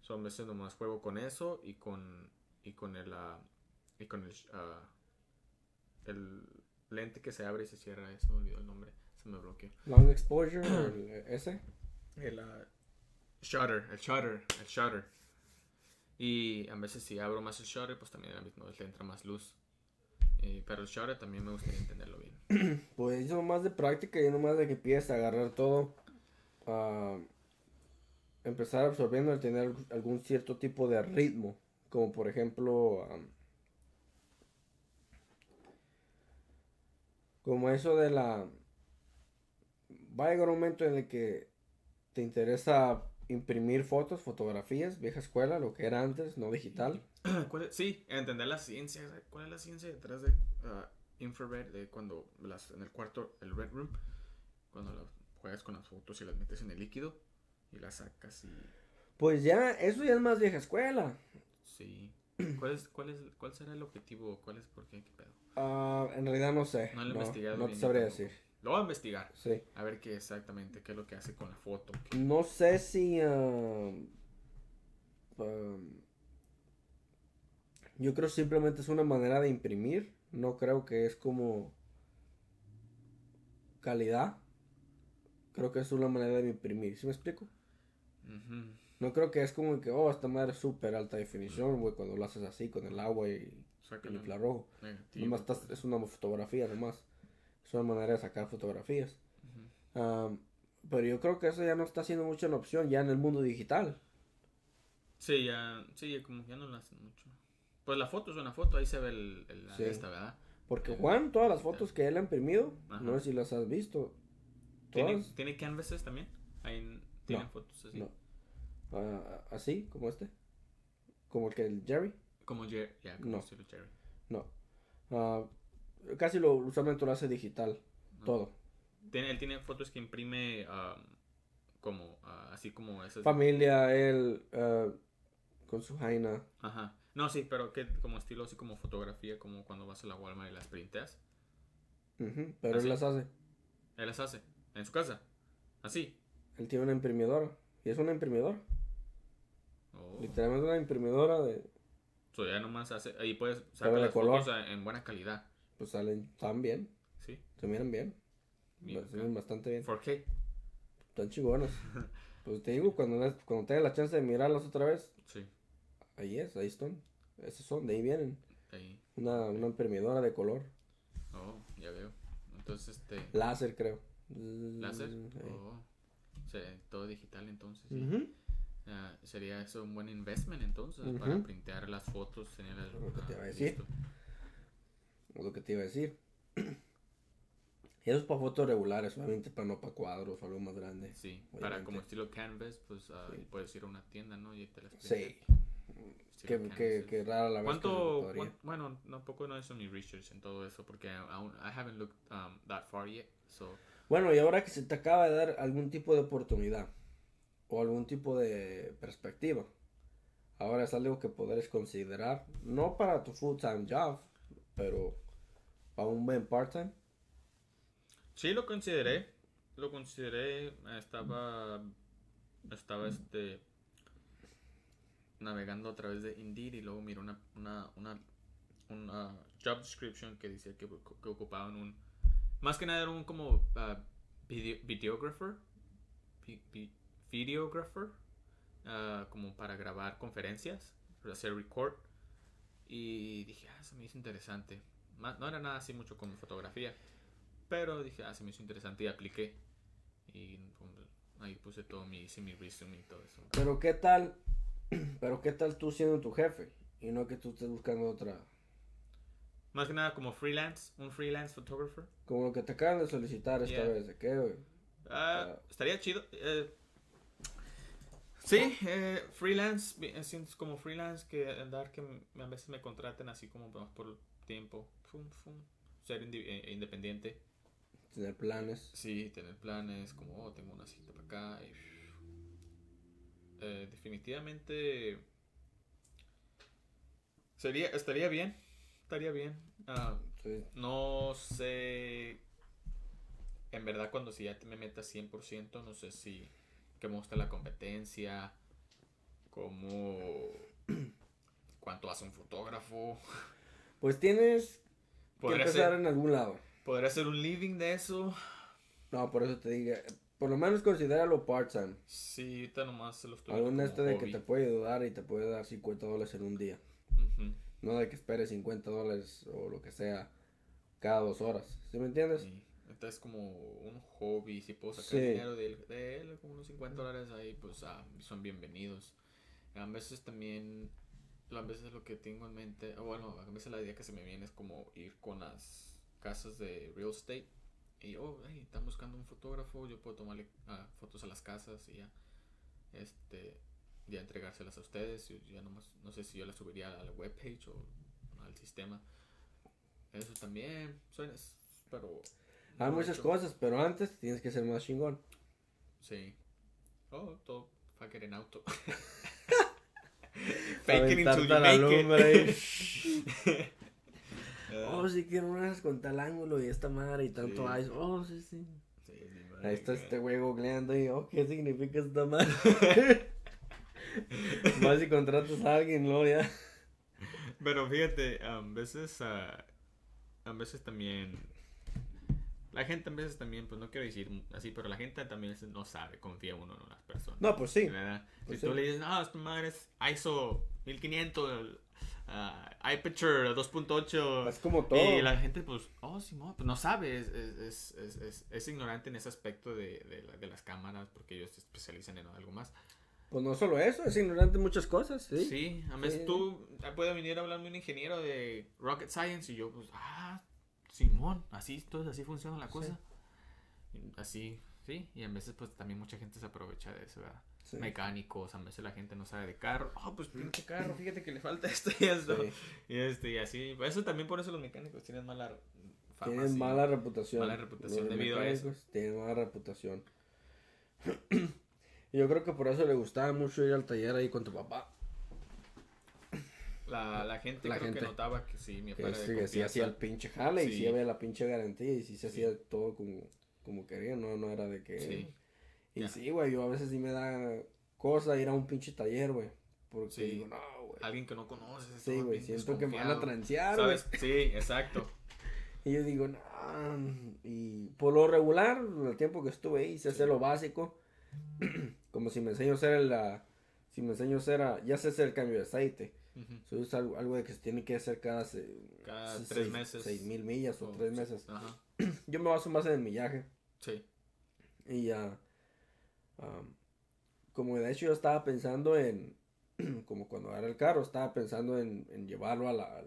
Son veces nomás juego con eso y con y con el ah, y con el ah, el lente que se abre y se cierra, se me olvidó el nombre, se me bloqueó. Long exposure, el, ese. El ah, shutter, el shutter, el shutter. Y a veces si abro más el shutter, pues también al mismo le entra más luz. Eh, pero el shutter también me gustaría entenderlo bien. Pues eso más de práctica y no más de que empieces a agarrar todo. empezar absorbiendo el tener algún cierto tipo de ritmo Como por ejemplo, como eso de la... Va a llegar un momento en el que te interesa imprimir fotos, fotografías, vieja escuela, lo que era antes, no digital. ¿Cuál es? Sí, entender la ciencia. ¿Cuál es la ciencia detrás de ah, infrared? De cuando las, en el cuarto, el red room, cuando las juegas con las fotos y las metes en el líquido y las sacas y. Pues ya, eso ya es más vieja escuela. Sí. ¿Cuál, es, cuál, es, ¿Cuál será el objetivo? ¿Cuál es por qué? ¿Qué pedo? Ah, en realidad no sé. No lo he no, investigado. no te sabría decir. Lo voy a investigar. Sí. A ver qué exactamente, qué es lo que hace con la foto. No sé si... um, yo creo simplemente es una manera de imprimir. No creo que es como calidad. Creo que es una manera de imprimir. ¿Sí me explico? No creo que es como que, oh, esta madre es súper alta definición, güey, cuando lo haces así con el agua y el Sácalo. infrarrojo. Nomás estás- pues. es una fotografía nomás. Es una manera de sacar fotografías. Pero yo creo que eso ya no está siendo mucho una opción ya en el mundo digital. Sí, ya, sí, como ya no lo hacen mucho. Pues la foto es una foto, ahí se ve el, el- la Sí. esta, ¿verdad? Porque Juan, todas las fotos que él ha imprimido, Ajá. no sé si las has visto. ¿Tiene, ¿Tiene canvases también? Ahí en- ¿Tienen No, fotos así? no. ah, así, como este. Como el que el Jerry. Como Jerry, ya, como No. Jerry. No. Ah, casi lo usualmente lo hace digital. No. Todo. Tiene, él tiene fotos que imprime um, como, ah, así como esas. Familia, él, ah, con su jaina. Ajá. No, sí, pero que como estilo así como fotografía, como cuando vas a la Walmart y las printeas. Ujú, pero ¿Ah, él las hace. Él las hace. En su casa. Así. Él tiene una imprimidora. Y es una imprimidora. Oh. Literalmente una imprimidora de. So, ya nomás hace. Ahí puedes sacar las color. fotos en buena calidad. Pues salen tan bien. Sí. Se miran bien. Bien Se miran bastante bien. 4K. Están chingonas. pues te digo, cuando, cuando tengas la chance de mirarlas otra vez, Sí. ahí es, ahí están. Esos son, de ahí vienen. Ahí. Una, una imprimidora de color. Oh, ya veo. Entonces, este. Láser, creo. ¿Láser? Ahí. Oh. O sea, todo digital entonces. sí. Ah, sería eso un buen investment entonces para printear las fotos, tener el, te ah, iba a decir. listo. Es lo que te iba a decir. Eso es para fotos regulares, obviamente para no para cuadros o algo más grande. Sí, para Obviamente. como estilo canvas, pues ah, Sí. puedes ir a una tienda, ¿no? Y te las Sí. Que, que, que rara la vez que ¿Cuánto? podría. cuán- bueno, tampoco no he hecho mi research en todo eso porque aún I haven't looked um, that far yet. So, Bueno, y ahora que se te acaba de dar algún tipo de oportunidad o algún tipo de perspectiva, ahora es algo que podrás considerar, no para tu full-time job, pero para un buen part-time. sí lo consideré, lo consideré, estaba, estaba este navegando a través de Indeed y luego miré una, una, una, una job description que decía que, que ocupaban un, más que nada era un como ah, video, videographer, vi- vi- videographer, ah, como para grabar conferencias, hacer record. Y dije, ah, se me hizo interesante. No era nada así mucho como fotografía. Pero dije, ah, se me hizo interesante y apliqué. Y ahí puse todo mi, hice mi resume y todo eso. Pero qué tal, pero qué tal tú siendo tu jefe y no que tú estés buscando otra, Más que nada como freelance, un freelance photographer. como lo que te acaban de solicitar esta Yeah. vez, ¿de qué, güey? Ah. estaría chido. eh, sí, eh, freelance, bi- eh, siento como freelance que andar que a veces me contraten así como por por tiempo. Fum, fum, ser indi- eh, independiente. Tener planes. Sí, tener planes, como, oh, tengo una cita para acá. y- Eh, definitivamente sería, estaría bien, estaría bien. Ah, Sí. no sé, en verdad cuando si ya te me metas 100%, no sé si, cómo está la competencia, cómo, cuánto hace un fotógrafo. Pues tienes que ¿Podría empezar ser, en algún lado. ¿Podría hacer un living de eso? No, por eso te digo, por lo menos considéralo part-time. Sí, ahorita nomás se lo estoy como este de que te puede ayudar y te puede dar 50 dólares en un día. No de que esperes 50 dólares o lo que sea cada dos horas. ¿Sí me entiendes? sí. Ahorita es como un hobby, si puedo sacar Sí. dinero de él, de él, como unos 50 dólares ahí, pues ah, son bienvenidos. A veces también a veces lo que tengo en mente, bueno, a veces la idea que se me viene es como ir con las casas de real estate y, oh, hey, están buscando un fotógrafo, yo puedo tomarle ah, fotos a las casas y ya, este, ya entregárselas a ustedes, y ya nomás, no sé si yo las subiría a la webpage o al sistema. Eso también, suena, pero... Hay muchas cosas, pero antes tienes que ser más chingón. Sí. Oh, todo fucking en auto. Fake it until you la lumbre. it. Oh, si quiero unas con tal ángulo y esta madre y tanto Sí. ice. Oh, sí, sí. Sí, Ahí está que- este güey googleando y, oh, ¿qué significa esta madre? Más si contratas a alguien, ¿no? Ya. Pero fíjate, a veces, ah, a veces también, la gente a veces también, pues no quiero decir así, pero la gente también no sabe, confía uno en las personas. No, pues sí. ¿verdad? Pues si tú sí. le dices, no, esta madre es ISO 1500, uh, iPicture 2.8. Es como todo. Y la gente, pues, oh, sí, no, pues no sabe, es, es, es, es, es- es ignorante en ese aspecto de, de, la- de las cámaras porque ellos se especializan en algo más. Pues no solo eso, es ignorante en muchas cosas, ¿sí? Sí, a veces Sí. tú ah, puede venir a hablarme un ingeniero de Rocket Science y yo, pues, ah, Simón, así, entonces así funciona la cosa. Así, sí, y a veces, pues, también mucha gente se aprovecha de eso, ¿verdad? Sí. Mecánicos, a veces la gente no sabe de carro. Ah, pues, pinche carro, fíjate que le falta esto y esto. Sí. Y este, y así. Eso también por eso los mecánicos tienen mala fama. Tienen mala reputación. Mala reputación Los debido a eso. Tienen mala reputación. Yo creo que por eso le gustaba mucho ir al taller ahí con tu papá. La, la gente La creo gente. que notaba que sí, mi Que, papá era de sí, que hacía el pinche jale y Sí. había la pinche garantía y sí se hacía todo como, como quería, no, no era de que... Sí. Y Ya. sí, güey, yo a veces sí me da cosa ir a un pinche taller, güey. Porque Sí. digo, no, güey. Alguien que no conoces. Sí, güey, siento que me van a transear. ¿Sabes? Sí, exacto. Y yo digo, no. Y por lo regular, el tiempo que estuve ahí, hice hacer lo básico. Como si me enseño a hacer la. Si me enseño a hacer. a- ya sé hacer el cambio de aceite. Eso es algo, algo de que se tiene que hacer cada. Cada seis- tres meses. Seis mil millas o Oh, tres meses. Ajá. Yo me baso más en el millaje. Sí. Y ya. am, como de hecho yo estaba pensando en. Como cuando agarré el carro, estaba pensando en, en llevarlo a la-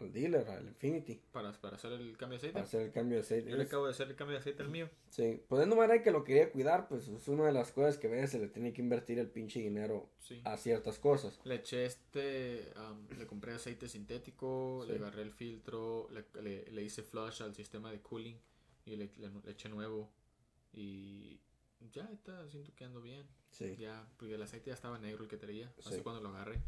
al, al dealer, al Infinity. Para, para hacer el cambio de aceite. Para hacer el cambio de aceite. Yo le acabo de hacer el cambio de aceite al mío. Sí, pues de no manera que lo quería cuidar, pues es una de las cosas que a veces se le tiene que invertir el pinche dinero Sí. a ciertas cosas. Le eché este, am, le compré aceite sintético, le Sí. agarré el filtro, le, le- le hice flush al sistema de cooling y le, le- le eché nuevo. Y ya está, siento que ando bien. Sí, Ya, porque el aceite ya estaba negro el que traía, así Sí. cuando lo agarré.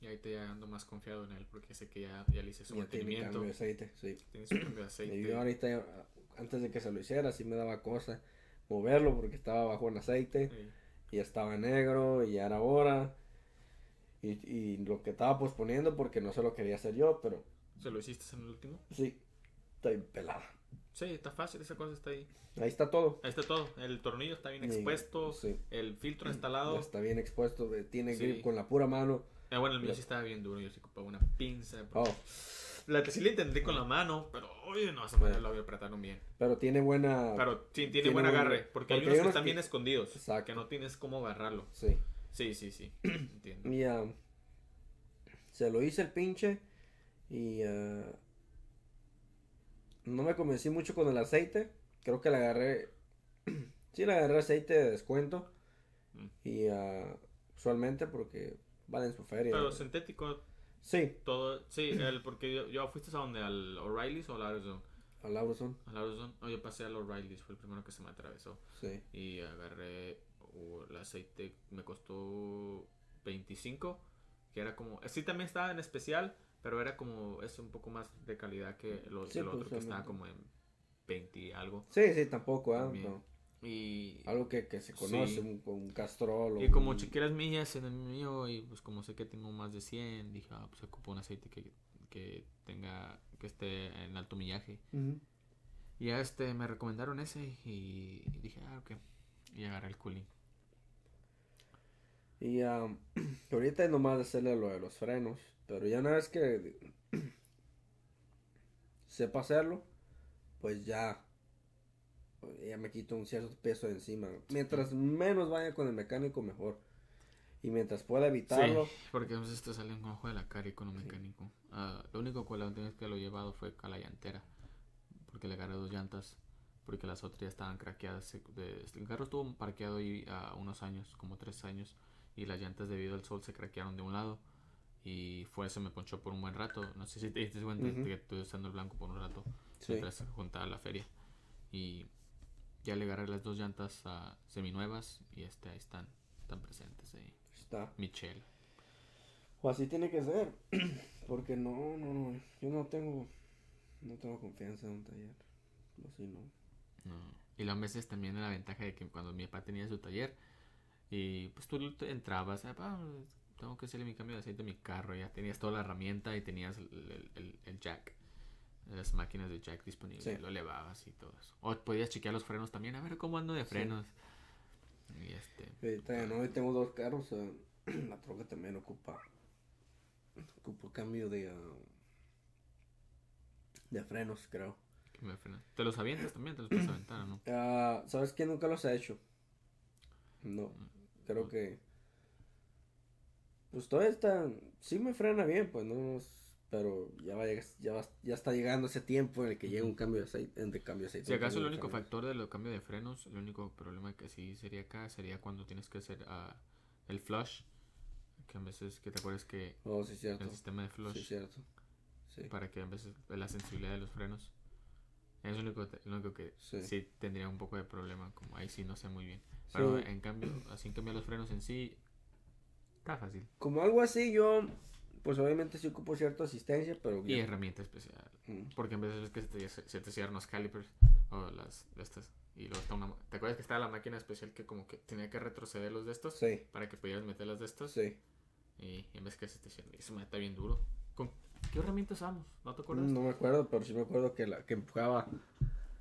Y ahí te ando más confiado en él porque sé que ya, ya le hice su ya tiene mantenimiento. cambio de aceite, sí. Tiene su cambio de aceite. Y yo ahorita, ya, antes de que se lo hiciera, sí me daba cosa moverlo porque estaba bajo en aceite Sí. y ya estaba negro y ya era hora. Y, y lo que estaba posponiendo porque no se lo quería hacer yo, pero ¿Se lo hiciste en el último? sí, está pelada. Sí, está fácil, esa cosa está ahí. Ahí está todo. Ahí está todo. El tornillo está bien expuesto. sí. El filtro instalado. Está bien expuesto, eh, tiene Sí. grip con la pura mano. Eh, bueno, el mío sí estaba bien duro. Yo sí ocupaba una pinza. Oh, La sí le intenté con la mano, pero oye, no, esa manera lo apretaron bien. pero tiene buena... Pero sí, tiene, Tiene buen agarre. Porque, hay unos que están que- bien escondidos. Exacto. Que no tienes cómo agarrarlo. Sí. Sí, sí, sí. Entiendo. Y ah, se lo hice el pinche y ah, no me convencí mucho con el aceite. Creo que le agarré, sí le agarré aceite de descuento Mm. y ah, usualmente porque valen su feria. Pero sintético, Sí, todo. Sí, el, porque yo, yo fuiste a donde, al O'Reilly's o al AutoZone. al Lauroson, Al AutoZone. No, yo pasé al O'Reilly's, fue el primero que se me atravesó. sí. Y agarré uh, el aceite, me costó 25, que era como, sí también estaba en especial, pero era como, es un poco más de calidad que los, Sí, el pues, otro que estaba como en 20 y algo. Sí, sí, tampoco. También. No. Y, Algo que, que se conoce, Sí. un, un castrol. y como un- chequé las millas en el mío y pues como sé que tengo más de 100, dije, ah, pues ocupo un aceite que, que tenga, que esté en alto millaje. Y ya este, me recomendaron ese y dije, ah, ok. Y agarré el cooling. Y ah, ahorita es nomás de hacerle lo de los frenos. Pero ya una vez que sepa hacerlo, pues ya. Ya me quito un cierto peso de encima. Mientras menos vaya con el mecánico, mejor. Y mientras pueda evitarlo, Sí, porque a veces te salen con ojo de la cara y con un mecánico. Ah, lo único que la vez que lo he llevado fue a la llantera. Porque le agarré dos llantas. Porque las otras ya estaban craqueadas. el carro estuvo parqueado ahí a unos años, como tres años. Y las llantas debido al sol se craquearon de un lado. Y fue se me ponchó por un buen rato. No sé si te diste cuenta Ujú. que estuve usando el blanco por un rato. Sí. Mientras juntaba la feria. Y ya le agarré las dos llantas a seminuevas. Y este, ahí están, están presentes ahí. está. Michelle. O así tiene que ser. Porque no, no, no. Yo no tengo. No tengo confianza en un taller. Así no. No. Y a veces también la ventaja de que cuando mi papá tenía su taller y pues tú entrabas, "Ah, pa, tengo que hacerle mi cambio de aceite a mi carro, ya tenías toda la herramienta y tenías el, el- el- el jack, las máquinas de jack disponibles, Sí. lo elevabas y todo eso. O podías chequear los frenos también, a ver cómo ando de Sí. frenos. Y este, ya no, hoy tengo dos carros. eh, la troca también ocupa. Ocupa cambio de. ah, de frenos, creo. que me frena. Te los avientas también, te los puedes aventar, ¿o ¿no? Ah, ¿Sabes qué? Nunca los he hecho. No. Creo que. Pues todavía está. Sí me frena bien, pues no. es- Pero ya va, ya va- ya está llegando ese tiempo en el que llega un cambio de aceite. De cambio de aceite Si acaso el de único frenos. factor de lo cambio de frenos, el único problema que sí sería acá sería cuando tienes que hacer ah, el flush, que a veces que te acuerdas que Oh, sí, cierto. el sistema de Sí, flush cierto. Sí. para que a veces la sensibilidad de los frenos es lo único, lo único que Sí. sí. tendría un poco de problema, como ahí sí no sé muy bien. Pero Sí. en cambio, así en cambio los frenos en sí está fácil. Como algo así, yo. Pues obviamente sí ocupo cierta asistencia, pero. Y ya- herramienta especial. Mm. Porque en veces es que se te, se te cierran los calipers o las de estas. Y luego está una... ¿Te acuerdas que estaba la máquina especial que como que tenía que retroceder los de estos? Sí, Para que pudieras meter las de estos. sí. Y en vez que se te cierran. Eso me está bien duro. ¿Con qué herramienta usamos? ¿No te acuerdas? No me acuerdo, pero sí me acuerdo que la que empujaba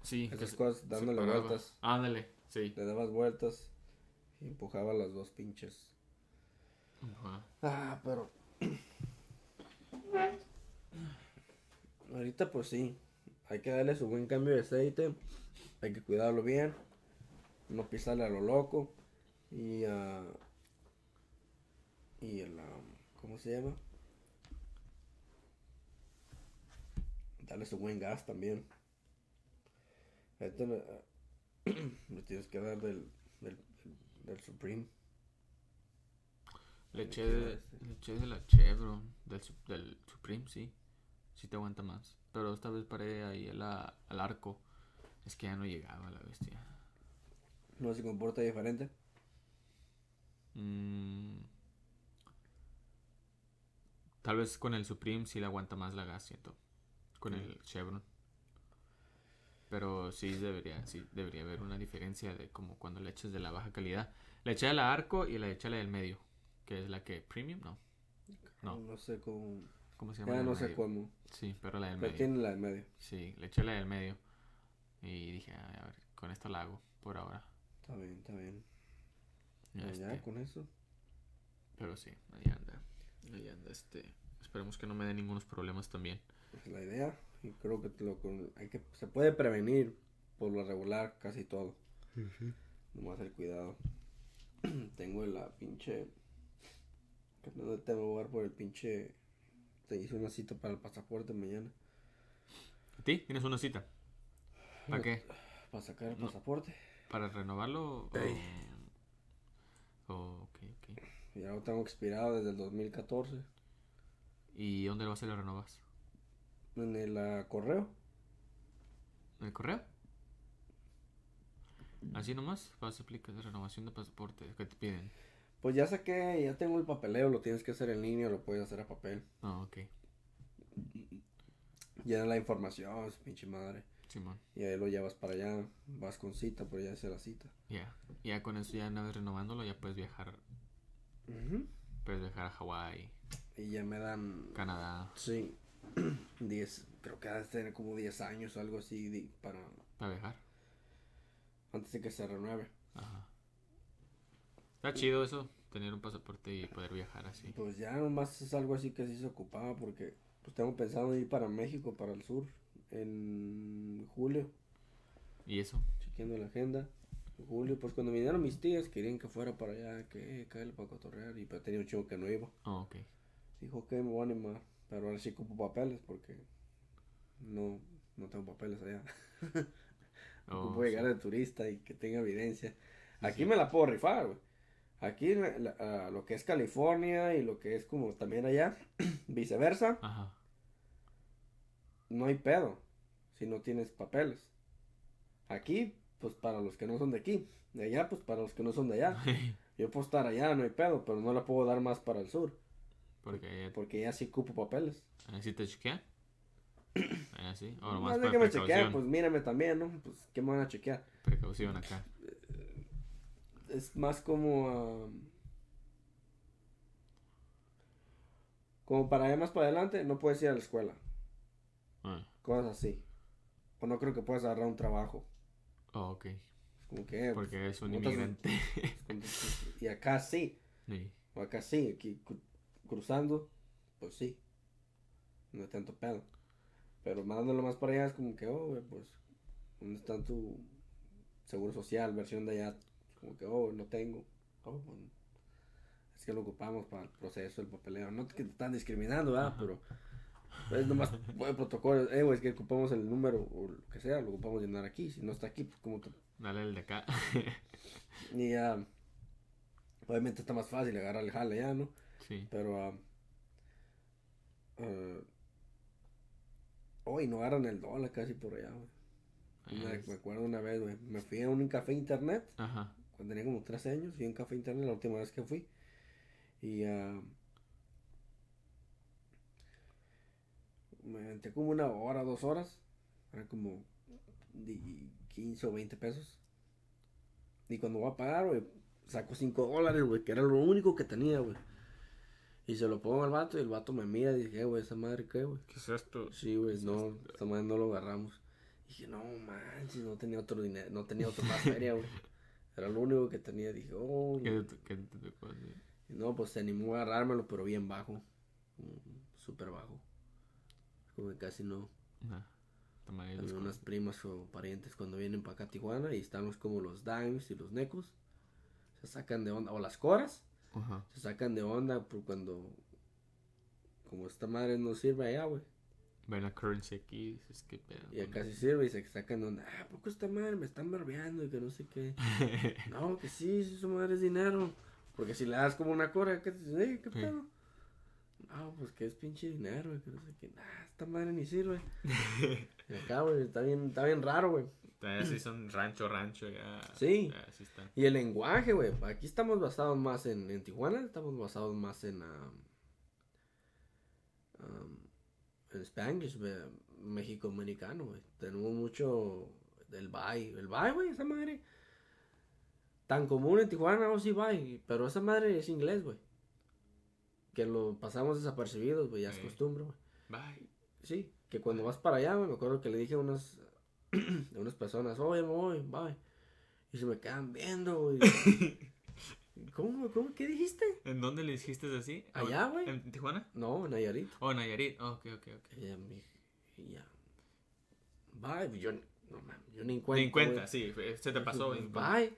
Sí. esas cosas se dándole vueltas. Ándale, sí. Le dabas vueltas y empujaba las dos pinches. Ajá. Ah, pero. Ahorita pues sí. Hay que darle su buen cambio de aceite. Hay que cuidarlo bien. No pisarle a lo loco. Y ah, Y el. ah, ¿Cómo se llama? Darle su buen gas también. Ahorita le, le tienes que dar del, del, del Supreme. Le eché ¿Qué de, iba a decir? le eché de la Chevron, del, Su- del Supreme, sí. Sí te aguanta más. Pero esta vez paré ahí a la- al arco. Es que ya no llegaba la bestia. No se comporta diferente. Mm. Tal vez con el Supreme sí le aguanta más la gas, siento. Con el Chevron. Pero sí debería, sí debería haber una diferencia de como cuando le eches de la baja calidad. Le eché a la arco y le eché a la del medio. Que es la que premium, no. No. No sé cómo. ¿Cómo se llama? Ya no sé medio? cómo. Sí, pero la del Pero medio. tiene la del medio. Sí, le eché la del medio. Y dije, "Ay, a ver, con esto la hago por ahora. Está bien, está bien. Este, Ya, con eso. Pero sí, ahí anda. Ahí anda, este. Esperemos que no me dé ningunos problemas también. Es la idea. Y creo que, lo, con- hay que se puede prevenir por lo regular casi todo. Nomás el cuidado. Tengo la pinche. Que no tengo lugar por el pinche. Te hice una cita para el pasaporte mañana. ¿A ti? ¿Tienes una cita? ¿Para qué? Para sacar el No. pasaporte. ¿Para renovarlo? O... Ey. o- ok, ok. Ya lo tengo expirado desde el 2014. ¿Y dónde lo vas a lo renovas? En el ah, correo. ¿En el correo? Así nomás, vas a aplicar de renovación de pasaporte. ¿Qué te piden? Pues ya saqué, ya tengo el papeleo, lo tienes que hacer en línea, lo puedes hacer a papel. Ah, ok. Llena la información, pinche madre. Simón. Y ahí lo llevas para allá, vas con cita, pero ya hace la cita. Ya. Ya con eso, ya una vez renovándolo, ya puedes viajar. Puedes viajar a Hawái, Y ya me dan, Canadá, sí, 10, creo que ha de tener como 10 años o algo así para, para viajar. antes de que se renueve. Ajá. Está chido eso, tener un pasaporte y poder viajar así. Pues ya nomás es algo así que sí se ocupaba porque pues tengo pensado ir para México, para el sur, en julio, ¿Y eso? chequeando la agenda. Julio, pues cuando vinieron mis tías querían que fuera para allá, que eh, para cotorrear. Y pero tenía un chico que no iba. Oh, ok. Dijo que me voy a animar. Pero ahora sí ocupo papeles porque no, no tengo papeles allá. Oh, ocupo llegar de turista y que tenga evidencia. Aquí Sí. me la puedo rifar, güey. Aquí la- la- ah, lo que es California y lo que es como también allá, viceversa, Ajá. no hay pedo si no tienes papeles. Aquí, pues para los que no son de aquí. De allá, pues para los que no son de allá. Yo puedo estar allá, no hay pedo, pero no la puedo dar más para el sur. Porque ya Porque ya sí ocupo papeles. ahí sí te chequean. Ah, sí. O nomás Más de que me chequeen, pues mírame también, ¿no? Pues, ¿qué me van a chequear? Precaución acá. Es más como... ah, como para allá más para adelante, no puedes ir a la escuela. Ah. Cosas así. O no creo que puedas agarrar un trabajo. Oh, ok. Como que... Porque es un estás- inmigrante. Y acá sí. Sí. O acá sí. Aquí cru- cruzando, pues sí. No hay tanto pedo. Pero mandándolo más para allá es como que, oh, pues... ¿Dónde está tu seguro social? Versión de allá. Como que, oh, no tengo. Oh, bueno. Es que lo ocupamos para el proceso, el papeleo. No que te están discriminando, ¿verdad? Ajá. Pero... Es nomás buen protocolo. Eh, güey, es que ocupamos el número o lo que sea, lo ocupamos llenar aquí. Si no está aquí, pues como te Dale el de acá. Y ya, obviamente está más fácil agarrar el jale ya, ¿no? sí. Pero, ah, ah, hoy no agarran el dólar casi por allá, güey. Es- Me acuerdo una vez, güey, me fui a un café internet, Aja. Tenía como 13 años, fui a un café internet la última vez que fui. Y ah, me aventé como una hora, dos horas, eran como di- 15 o 20 pesos. Y cuando voy a pagar, güey, saco 5 dólares, güey, que era lo único que tenía, güey. Y se lo pongo al vato y el vato me mira y dije, "Eh, güey, esa madre qué, güey. ¿Qué es esto? Sí, güey, no, esa madre no lo agarramos. Y dije, no manches, no tenía otro dinero, no tenía otra más feria, güey. Era lo único que tenía. Dije, oh, ¿Qué te- qué te tocó? y no, pues se animó a agarrármelo, pero bien bajo. Súper bajo. Como que casi no. También unas primas o parientes cuando vienen para acá a Tijuana y están los como los dimes y los necos. Se sacan de onda. O las coras. Se sacan de onda por cuando. Como esta madre no sirve allá, güey. Ven la currency aquí y dices, qué pedo. Y acá sí sirve y se sacan onda. Ah, ¿por qué esta madre me están barbeando y que no sé qué? No, que sí, sí, su madre es dinero. Porque si le das como una cora, ¿qué, eh, ¿qué pedo? No, pues que es pinche dinero, y que no sé qué. Nah, esta madre ni sirve. y acá, güey, está bien, está bien raro, güey. Sí son rancho, rancho, ya. Sí. Ya, sí están. Y el lenguaje, güey. Aquí estamos basados más en, en Tijuana, estamos basados más en, um, um, en Spanglish, güey, México americano, güey. Tenemos mucho del bye. El bye, güey, esa madre. Tan común en Tijuana, o sí bye. Pero esa madre es inglés, güey. Que lo pasamos desapercibidos, güey, ya es costumbre, güey. Bye. Sí, que cuando vas para allá, güey, me acuerdo que le dije a unas, a unas personas, oye, me voy, bye. Y se me quedan viendo, güey. ¿Cómo, cómo, qué dijiste? ¿En dónde le dijiste así? Allá, güey. ¿En Tijuana? No, en Nayarit. Oh, Nayarit. Oh, ok, ok, ok. Y ella me y ya. Bye, yo, no mames, yo ni en cuenta. Ni en cuenta, sí. Se te pasó. Bye.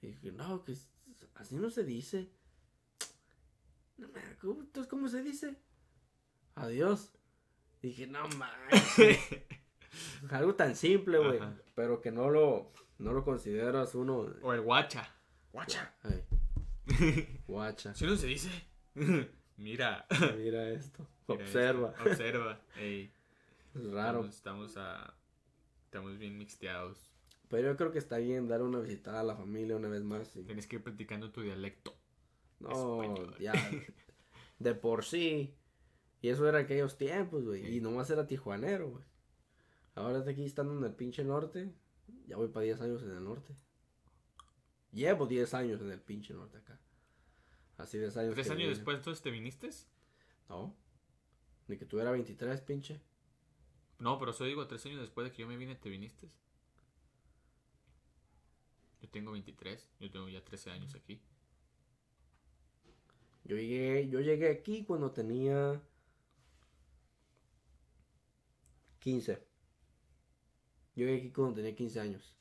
Y dije, no, que así no se dice. No mames, ¿cómo, entonces, ¿cómo se dice? Adiós. Dije, no mames. Algo tan simple, güey. Pero que no lo, no lo consideras uno. O el guacha. Guacha. Ay, guacha. Si no se dice. Mira. Mira esto. Mira Observa. esto, Observa. Ey, Es raro. Estamos, estamos, a, estamos bien mixteados. Pero yo creo que está bien dar una visitada a la familia una vez más. y- Tienes que ir practicando tu dialecto. No, Español. ya. De por sí. Y eso era aquellos tiempos, güey. Sí. Y nomás era tijuanero, güey. Ahora de aquí estando en el pinche norte. Ya voy para 10 años en el norte. Llevo 10 años en el pinche norte acá. Así 10 años. ¿Tres años después entonces te viniste? No. Ni que tuviera 23, pinche. No, pero eso digo, tres años después de que yo me vine, ¿te viniste? Yo tengo 23, yo tengo ya 13 años aquí. Yo llegué, yo llegué aquí cuando tenía 15. Yo llegué aquí cuando tenía 15 años.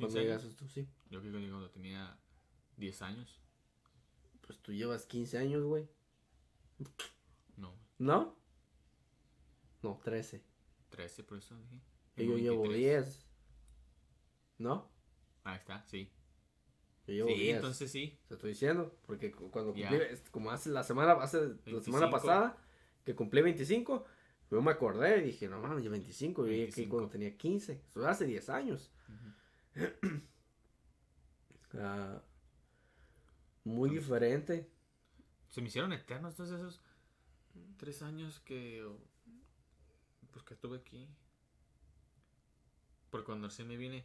¿Cuándo 15 años. llegaste tú? Sí. Yo creo que cuando tenía 10 años. Pues tú llevas 15 años, güey. No, ¿No? No, 13. 13 por eso dije. Y yo llevo 23. 10. ¿No? Ahí está, sí. Yo llevo sí, 10. entonces sí. Te estoy diciendo, porque cu- cuando cumplí, es- como hace la semana, hace la 25. semana pasada, que cumplí 25, yo me acordé y dije, no mames, ya 25, yo llegué aquí 25. cuando tenía 15, eso hace 10 años. Ujú. Ah, muy diferente. Se me hicieron eternos todos esos tres años que. Pues que estuve aquí. Porque cuando recién me vine.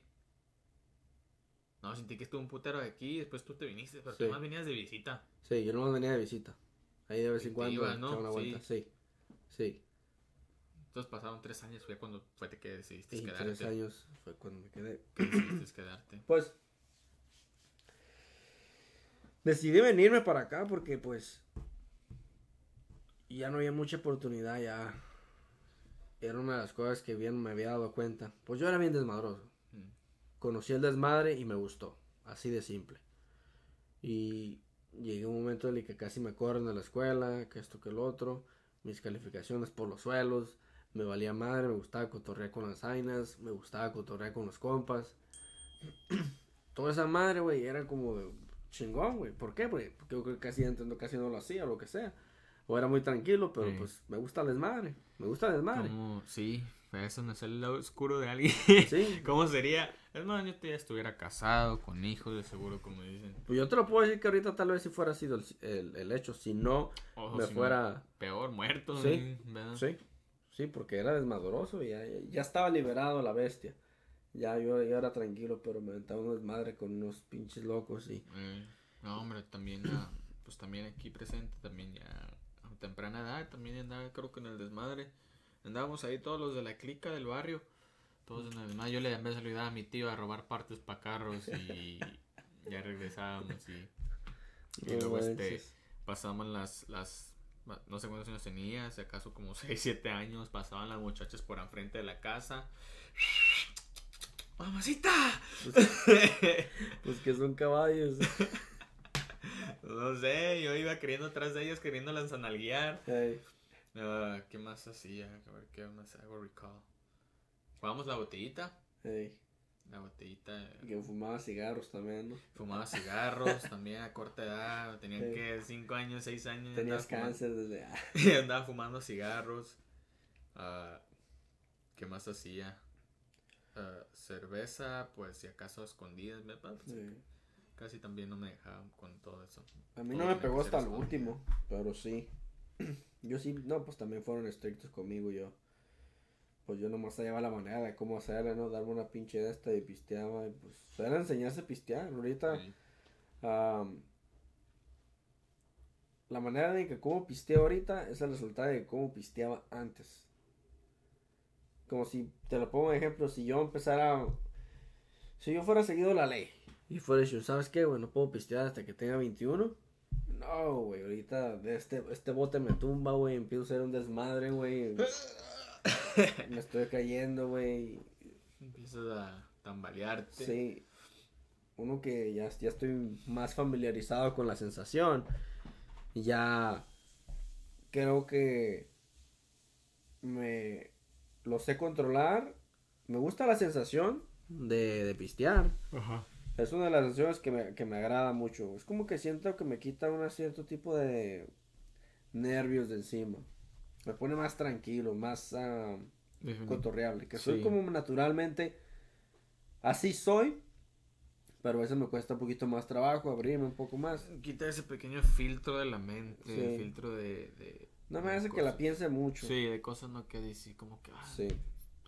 No, sentí que estuve un putero aquí. Después tú te viniste, pero Sí. tú más venías de visita. Sí, yo no venía de visita. Ahí de vez en cuando ibas, ¿no? una vuelta. Sí, sí. Entonces pasaron tres años. Fue cuando fue que decidiste Y quedarte. tres años fue cuando me quedé. Que decidiste quedarte. Pues decidí venirme para acá porque pues ya no había mucha oportunidad ya. Era una de las cosas que bien me había dado cuenta. Pues yo era bien desmadroso. Mm. Conocí el desmadre y me gustó. Así de simple. Y llegué a un momento en el que casi me corren de la escuela, que esto que el otro. Mis calificaciones por los suelos. Me valía madre, me gustaba cotorrear con las ainas, me gustaba cotorrear con los compas. Toda esa madre, güey, era como de chingón, güey. ¿Por qué? Porque yo creo que casi entiendo, casi no lo hacía o lo que sea. O era muy tranquilo, pero Sí. pues me gusta el desmadre. Me gusta el desmadre. ¿Cómo? Sí, eso no es el lado oscuro de alguien. Sí. ¿Cómo sería? Es más, yo ya estuviera casado, con hijos, de seguro, como dicen. Pues yo te lo puedo decir que ahorita tal vez si fuera sido el, el- el hecho. Si no, O me si no, fuera... peor, muerto. Sí. ¿verdad? Sí, sí, porque era desmadroso y ya, ya estaba liberado la bestia. Ya yo, yo era tranquilo, pero me aventaba un desmadre con unos pinches locos y... Eh, no, hombre, también, ah, pues también aquí presente, también ya a temprana edad, también andaba, creo que en el desmadre. Andábamos ahí todos los de la clica del barrio, todos en el desmadre. Yo le en vez a mi tío a robar partes para carros y ya regresábamos y, y luego este, pasaban las, las, no sé cuántos años tenía, si acaso como 6, 7 años, pasaban las muchachas por enfrente de la casa. ¡Mamacita! Pues que son caballos. No sé, yo iba queriendo atrás de ellas, queriéndolas analguiar. Ey, Ah, ¿Qué más hacía? A ver, ¿qué más hago recall? Jugábamos la botellita. ey, La botellita. que fumaba cigarros también, ¿no? Fumaba cigarros también a corta edad. Tenían Sí. que 5 años, 6 años. Tenías andaba fumando- cáncer desde... ah, y andaba fumando cigarros. Ah, ¿Qué más hacía? Ah, cerveza, pues si acaso a escondidas. me- pues, sí. Casi también no me dejaban con todo eso. A mí Todo no me pegó hasta el escondido. último, pero sí. Yo sí, no, pues también fueron estrictos conmigo yo. Pues yo nomás hallaba la manera de cómo hacerle, ¿no? Darme una pinche de esta y pisteaba. Y pues era enseñarse a pistear. Ahorita, Sí. la manera de que cómo pisteo ahorita es el resultado de cómo pisteaba antes. Como si, te lo pongo de ejemplo, si yo empezara, si yo fuera seguido la ley y fuera dicho, ¿sabes qué, güey? No puedo pistear hasta que tenga 21. No, güey, ahorita de este, este bote me tumba, güey, empiezo a hacer un desmadre, güey. me estoy cayendo, güey. Empiezas a tambalearte. Sí. Uno que ya, ya estoy más familiarizado con la sensación. Ya creo que me lo sé controlar. Me gusta la sensación de, de pistear. Ajá. Es una de las sensaciones que me, que me agrada mucho. Es como que siento que me quita un cierto tipo de nervios de encima. Me pone más tranquilo, más ah, cotorreable. Que soy como naturalmente. Así soy. Pero a veces me cuesta un poquito más trabajo abrirme un poco más. Quita ese pequeño filtro de la mente, Sí. el filtro de... de No me de hace que la piense mucho. Sí, de cosas no que decir como que... Ah, Sí.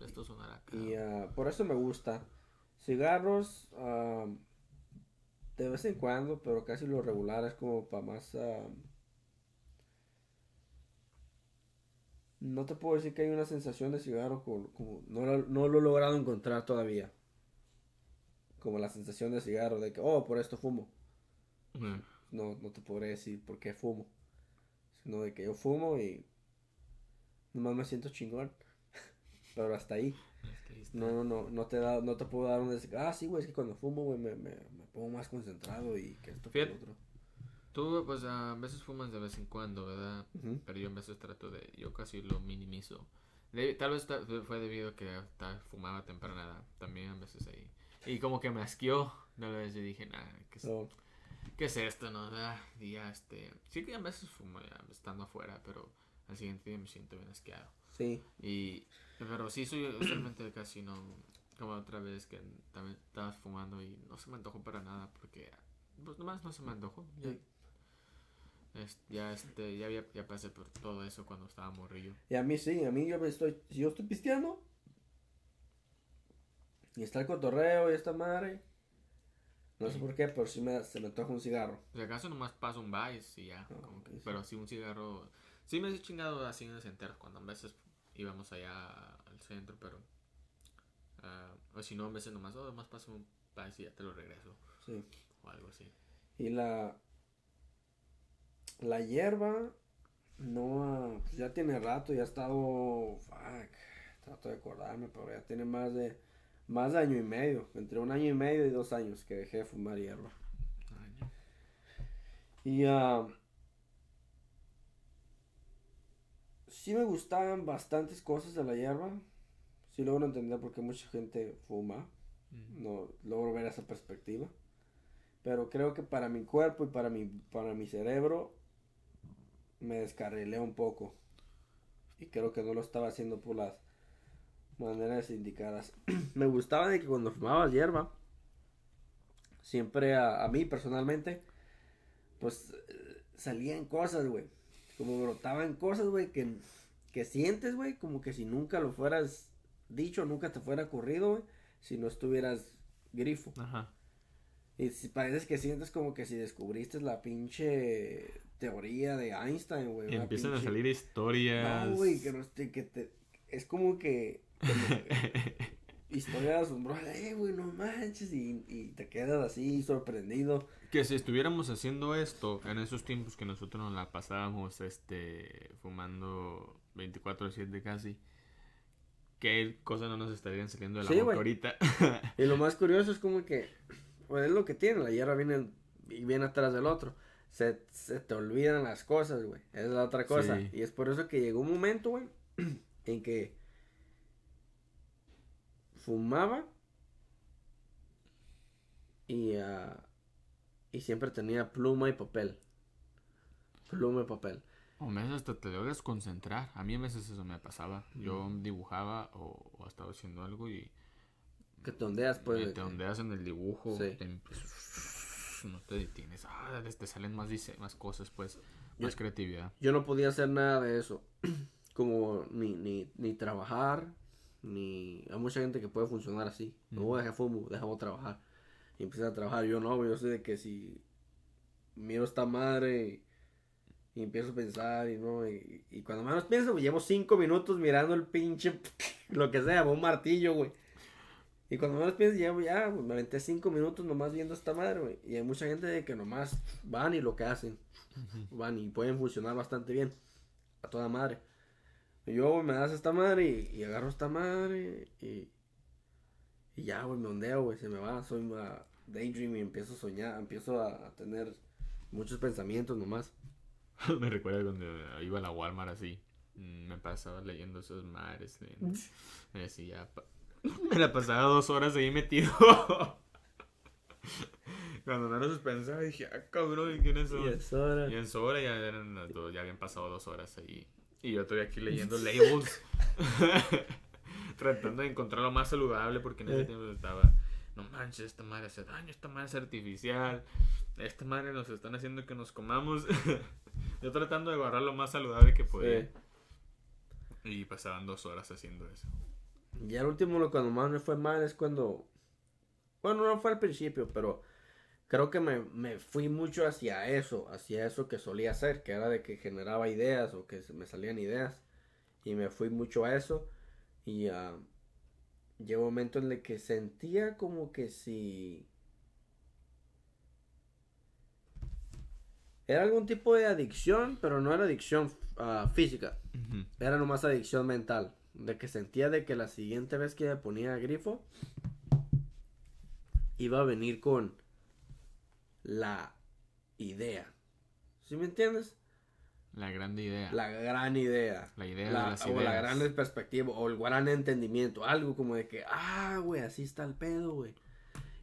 Esto sonará acá. Y ah, por eso me gusta. Cigarros. ah, de vez en cuando, pero casi lo regular es como para más. ah, no te puedo decir que hay una sensación de cigarro como, como- no, lo, no lo he logrado encontrar todavía. Como la sensación de cigarro, de que, oh, por esto fumo. Mm. No, no te podré decir por qué fumo. Sino de que yo fumo y nomás me siento chingón. pero hasta ahí. No, no, no, no te da, no te puedo dar un ah, sí, güey, es que cuando fumo, güey, me, me, me pongo más concentrado y que esto que otro. Tú, pues, a veces fumas de vez en cuando, ¿verdad? Ujú. Pero yo a veces trato de, yo casi lo minimizo. De- tal vez fue debido a que ta- fumaba temprana también a veces ahí. Y como que me asqueó, una vez y dije, nah, ¿qué, es- So, ¿qué es esto, no? Y ya, este, sí que a veces fumo ya estando afuera, pero al siguiente día me siento bien asqueado. sí, Y, pero sí, soy usualmente casi no, como otra vez que también estabas fumando y no se me antojó para nada porque, pues nomás no se me antojó. Sí. Es- ya, este, ya, había- ya pasé por todo eso cuando estaba morrillo. Y a mí sí, a mí yo me estoy, si yo estoy pisteando y está el cotorreo y esta madre, no sé por qué, pero sí me, se me antoja un cigarro. Si acaso nomás paso un vice y ya, Ah, como que- sí. pero sí un cigarro, sí me he chingado así en el centro cuando a veces íbamos allá al centro, pero, ah, o si no, a veces nomás, oh, nomás paso un vice y ya te lo regreso, Sí. o algo así. Y la, la hierba, no, pues ya tiene rato, ya ha estado, fuck, trato de acordarme, pero ya tiene más de, más de año y medio, entre un año y medio y dos años que dejé de fumar hierba. Y ah, sí me gustaban bastantes cosas de la hierba. Sí logro entender por qué mucha gente fuma. Mm. No logro ver esa perspectiva. Pero creo que para mi cuerpo y para mi, para mi cerebro me descarrilé un poco. Y creo que no lo estaba haciendo por las maneras indicadas. me gustaba de que cuando fumabas hierba, siempre a, a mí personalmente, pues eh, salían cosas, güey. Como brotaban cosas, güey, que, que sientes, güey, como que si nunca lo fueras dicho, nunca te fuera ocurrido, güey, si no estuvieras grifo. Ajá. Y si parece que sientes como que si descubriste la pinche teoría de Einstein, güey. Empiezan a salir historias. No, güey, que, no que te... Es como que... historia asombrosa, eh, güey, no manches, y, y te quedas así sorprendido. Que si estuviéramos haciendo esto en esos tiempos que nosotros nos la pasábamos este fumando 24/7 casi, ¿qué cosas no nos estarían saliendo de la Sí, boca ahorita? Y lo más curioso es como que, pues es lo que tiene, la hierba viene, y viene atrás del otro. Se, se te olvidan las cosas, güey. Es la otra cosa. Sí. Y es por eso que llegó un momento, güey, en que fumaba y, ah, y siempre tenía pluma y papel. Pluma y papel. o a veces hasta te logras concentrar. A mí a veces eso me pasaba. Yo dibujaba o, o estaba haciendo algo y Que te ondeas, pues. te que- ondeas en el dibujo, Sí. te no te detienes, ah, te salen más, dise- más cosas, pues, Yo- más creatividad. Yo no podía hacer nada de eso. Como ni, ni, ni trabajar, ni... Hay mucha gente que puede funcionar así. No voy a dejar fumo, dejamos trabajar. Y empecé a trabajar. Yo no, yo sé de que si miro esta madre y, y empiezo a pensar y no... Y, y cuando menos pienso, güey, llevo cinco minutos mirando el pinche... Lo que sea, un martillo, güey. Y cuando menos pienso, llevo ya, güey, me aventé cinco minutos nomás viendo esta madre, güey. Y hay mucha gente de que nomás van y lo que hacen van y pueden funcionar bastante bien. A toda madre. Y yo, güey, me das esta madre y, y agarro esta madre y, y ya, güey, me ondeo, güey, se me va. Soy una daydream y empiezo a soñar, empiezo a, a tener muchos pensamientos nomás. me recuerda cuando iba a la Walmart así. mm, Me pasaba leyendo esos mares. leyendo. Me decía, pa- me la pasaba dos horas ahí metido. Cuando menos pensaba, dije, ah, cabrón, ¿quiénes son? Y es hora. Y en su hora ya, eran las dos, ya habían pasado dos horas ahí. Y yo estoy aquí leyendo labels. Tratando de encontrar lo más saludable porque en ese Eh. tiempo estaba. No manches, esta madre hace daño, esta madre es artificial. Esta madre nos están haciendo que nos comamos. yo tratando de agarrar lo más saludable que podía. Sí. Y pasaban dos horas haciendo eso. Y al último, lo cuando más me fue mal es cuando. Bueno, no fue al principio, pero creo que me, me fui mucho hacia eso, hacia eso que solía hacer, que era de que generaba ideas o que me salían ideas. Y me fui mucho a eso. Y ah, llegó un momento en el que sentía como que si. Era algún tipo de adicción, pero no era adicción ah, física. Era nomás adicción mental. De que sentía de que la siguiente vez que me ponía grifo, iba a venir con la idea. ¿Sí me entiendes? La grande idea. La gran idea. La idea La- de las o la gran perspectiva, o el gran entendimiento, algo como de que, ah, güey, así está el pedo, güey.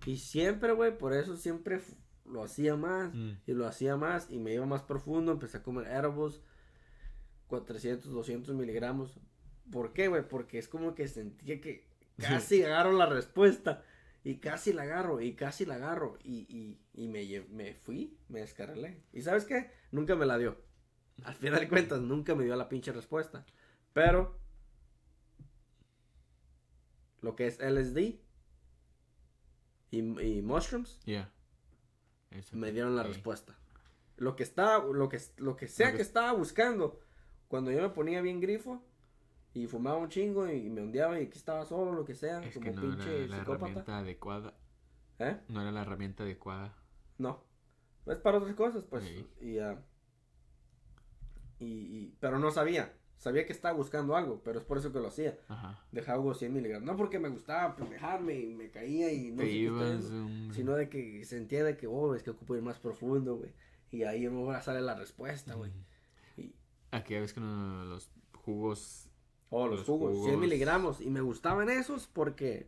Y siempre, güey, por eso siempre lo hacía más, Mm. y lo hacía más, y me iba más profundo, empecé a comer edibles, 400, 200 miligramos. ¿Por qué, güey? Porque es como que sentía que casi agarro la respuesta, y casi la agarro, y casi la agarro, y, y, y me, me fui, me descarrilé. ¿Y sabes qué? Nunca me la dio. Al final de cuentas, nunca me dio la pinche respuesta. Pero, lo que es LSD y, y mushrooms, Yeah. Me dieron la respuesta. Lo que estaba, lo que, lo que sea Lo que- que estaba buscando, cuando yo me ponía bien grifo y fumaba un chingo y me ondeaba y aquí estaba solo, lo que sea, Es como que no pinche era la psicópata. herramienta adecuada. ¿Eh? No era la herramienta adecuada. No. Es para otras cosas, pues. Sí. Y, ah, y, y- pero no sabía. Sabía que estaba buscando algo, pero es por eso que lo hacía. Ajá. Dejaba algo 100 miligramos. No porque me gustaba pendejarme y me caía y no Te sé qué ibas, hombre. Sino de que sentía de que, oh, es que ocupo ir más profundo, güey. Y ahí a salir la respuesta, güey. Y, Aquella vez que los jugos. Oh, los, Los jugos, 100 jugos. miligramos. Y me gustaban esos porque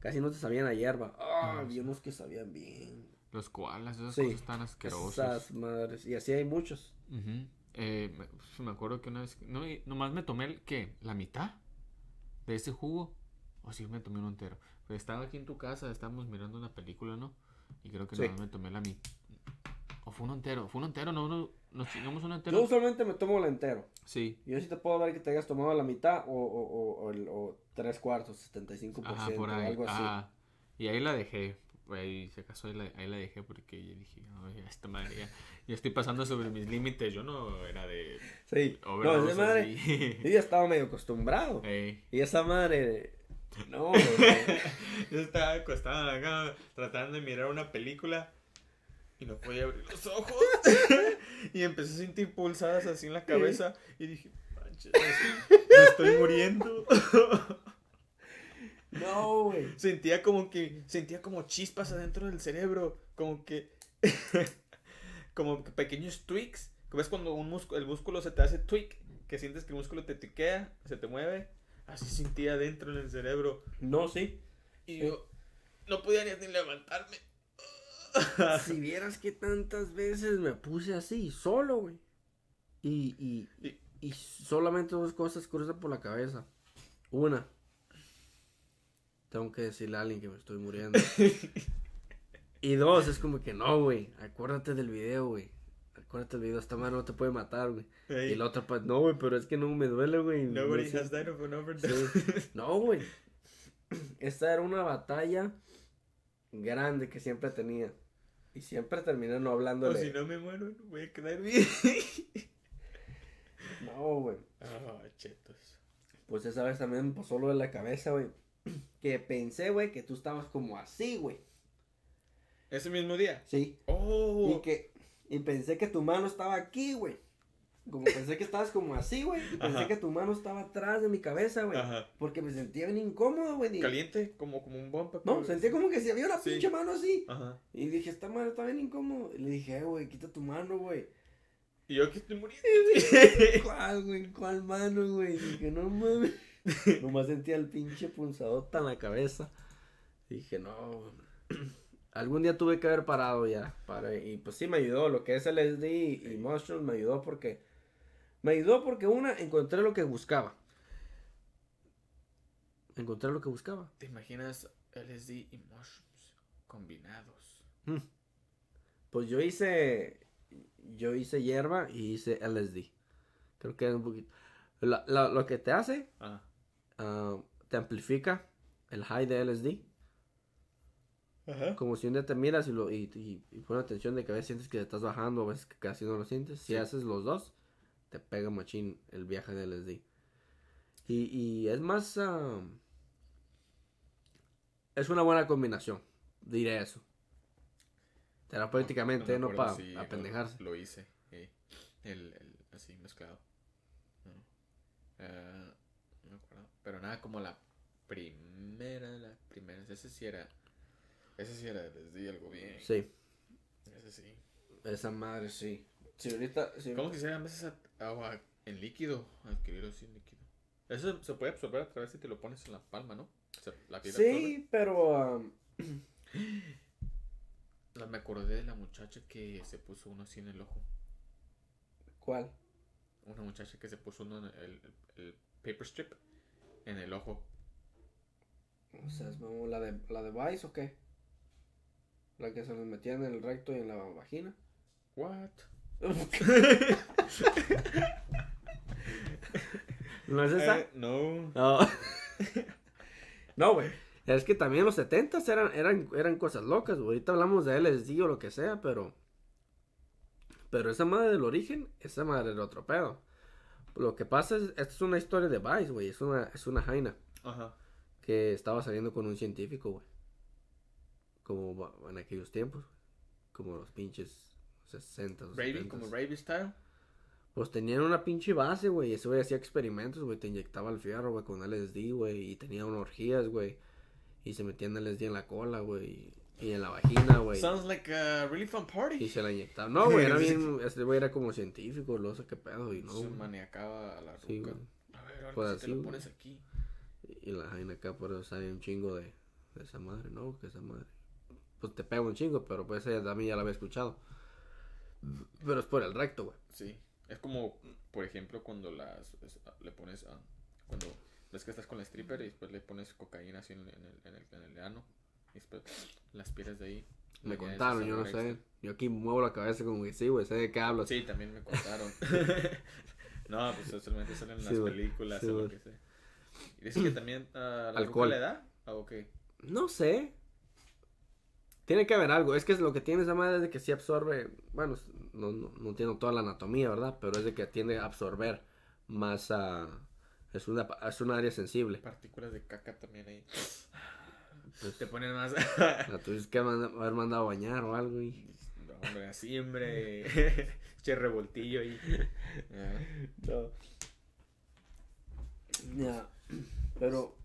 casi no te sabían a hierba. Ah, había unos que sabían bien. Los koalas, esas Sí, cosas tan asquerosas. Esas madres. Y así hay muchos. Eh, me, pues, me acuerdo que una vez. No, nomás me tomé el. ¿Qué? ¿La mitad? De ese jugo. O sí me tomé uno entero. Estaba aquí en tu casa, estábamos mirando una película, ¿no? Y creo que Sí. nomás me tomé la mitad. O fue uno entero. Fue uno entero, no, no nos chingamos uno entero. Yo usualmente me tomo el entero. Sí. Yo sí te puedo ver que te hayas tomado la mitad o, o, o, o, el- o tres cuartos, 75%, Ajá, por ahí. algo así. Y ahí la dejé. Ahí, si acaso, ahí la, ahí la dejé porque yo dije, "Ay, esta madre ya, estoy pasando sobre mis límites. Yo no era de. Sí. No, esa madre, así. yo ya estaba medio acostumbrado. Y esa madre, no. Yo estaba acostado en la cama tratando de mirar una película y no podía abrir los ojos. y empecé a sentir pulsadas así en la cabeza y dije, manches, me estoy muriendo. no, güey. sentía como que, sentía como chispas adentro del cerebro, como que, como que pequeños tweaks. ¿Ves cuando un músculo, el músculo se te hace tweak? Que sientes que el músculo te tiquea, se te mueve. Así sentía adentro en el cerebro. No, sí. Y yo no podía ni, ni levantarme. Si vieras que tantas veces me puse así, solo, güey. Y, y, Y- y solamente dos cosas cruzan por la cabeza. Una, tengo que decirle a alguien que me estoy muriendo. y dos, es como que no, güey. Acuérdate del video, güey. Acuérdate del video, esta madre no te puede matar, güey. Ey, Y la otra, pues, no, güey, pero es que no me duele, güey. Nobody No has died of an overdose. Sí. No, güey. Esta era una batalla grande que siempre tenía. Y siempre terminé no o hablándole. si no me muero, no voy a quedar bien. No, güey. Ah, chetos. Pues esa vez también me pasó lo de la cabeza, güey. Que pensé, güey, que tú estabas como así, güey. Ese mismo día. Sí. Oh. Y que. Y pensé que tu mano estaba aquí, güey. Como pensé que estabas como así, güey. Y pensé Ajá. que tu mano estaba atrás de mi cabeza, güey. Porque me sentía bien incómodo, güey. Caliente, como, como un bumper. No, sentía como que si había una Sí. pinche mano así. Ajá. Y dije, esta mano está bien incómodo. Y le dije, eh, güey, quita tu mano, güey. Y yo aquí estoy muriendo. ¿Cuál, güey? ¿Cuál mano, güey? Dije, no mames. Nomás sentía el pinche punzadota en la cabeza. Dije, no. Algún día tuve que haber parado ya. Para, y pues sí me ayudó. Lo que es LSD y, y Mushrooms me ayudó porque. Me ayudó porque una, encontré lo que buscaba. Encontré lo que buscaba. ¿Te imaginas LSD y mushrooms combinados? Pues yo hice. Yo hice hierba y hice LSD. Creo que es un poquito. la- la- lo que te hace, Ah. ah, te amplifica el high de LSD. Ajá. Como si un día te miras y, lo, y, y, y pones atención de que a veces sientes que te estás bajando, a veces que casi no lo sientes. Si Sí. haces los dos, te pega machín el viaje de LSD. Y, y es más... ah, es una buena combinación, diré eso. Terapéuticamente, me no, acuerdo para si apendejarse. Lo, hice. eh, El, el- así mezclado. No. No me acuerdo. Pero nada como la primera, la primera. Ese sí era. Ese sí era desde algo bien. Sí, Ese sí. esa madre sí. Sí, ahorita. Sí, ¿Cómo quisiera a veces a- agua en líquido? Adquirirlo así en líquido. Eso se puede absorber a través si te lo pones en la palma, ¿no? La absorbe. Sí, pero. um, Me acordé de la muchacha que se puso uno así en el ojo. ¿Cuál? Una muchacha que se puso uno en el, el, paper strip en el ojo. O sea, es la de, la de Vice o qué? La que se nos metía en el recto y en la vagina. What? ¿No es esa? Eh, no. No. no, güey. Es que también los 70 eran, eran, eran cosas locas, güey. Ahorita hablamos de LSD o lo que sea, pero. Pero esa madre del origen, esa madre era otro pedo. Lo que pasa es, esta es una historia de Vice, güey. Es una, es una jaina Ajá. que estaba saliendo con un científico, güey. Como en aquellos tiempos. Como los pinches 60, o Raby, 70s. como Raby style. Pues tenían una pinche base, güey. Ese güey hacía experimentos, güey. Te inyectaba el fierro, güey, con LSD, güey. Y tenía unas orgías, güey. Y se metían LSD en la cola, güey. Y en la vagina, güey. Sounds like a really fun Y party. se la inyectaba. No, güey, era bien. Este güey era como científico, lo sé qué pedo. Y no. se maniacaba a la ruca. a ver, ahora Pues si así, te lo pones aquí. Y la vaina acá, por eso sale un chingo de, de esa madre, ¿no? Que esa madre. Pues te pega un chingo, pero pues ella también ya la había escuchado. Pero es por el recto, güey. Sí. Es como, por ejemplo, cuando las es- le pones a. Cuando ves que estás con la stripper y después le pones cocaína así en, el, en el, en el, ano. Y después las piedras de ahí. Me contaron, yo no sé. Yo aquí muevo la cabeza como que sí, güey, sé de qué hablas. Sí, también me contaron. no, pues solamente salen Sí, las películas Sí, o lo que sea. ¿Y dices que también la Alcohol. le da? ¿O qué? No sé. Tiene que haber algo. Es que es lo que tiene esa madre es de que sí absorbe. Bueno, no, no, no entiendo toda la anatomía, ¿verdad? Pero es de que tiende a absorber más a. es, una, es un área sensible. Partículas de caca también ahí. Pues, Te ponen más. la tuviste que manda- haber mandado a bañar o algo y. No, hombre, así, hombre. che revoltillo ahí. Ah. Ya. Pero.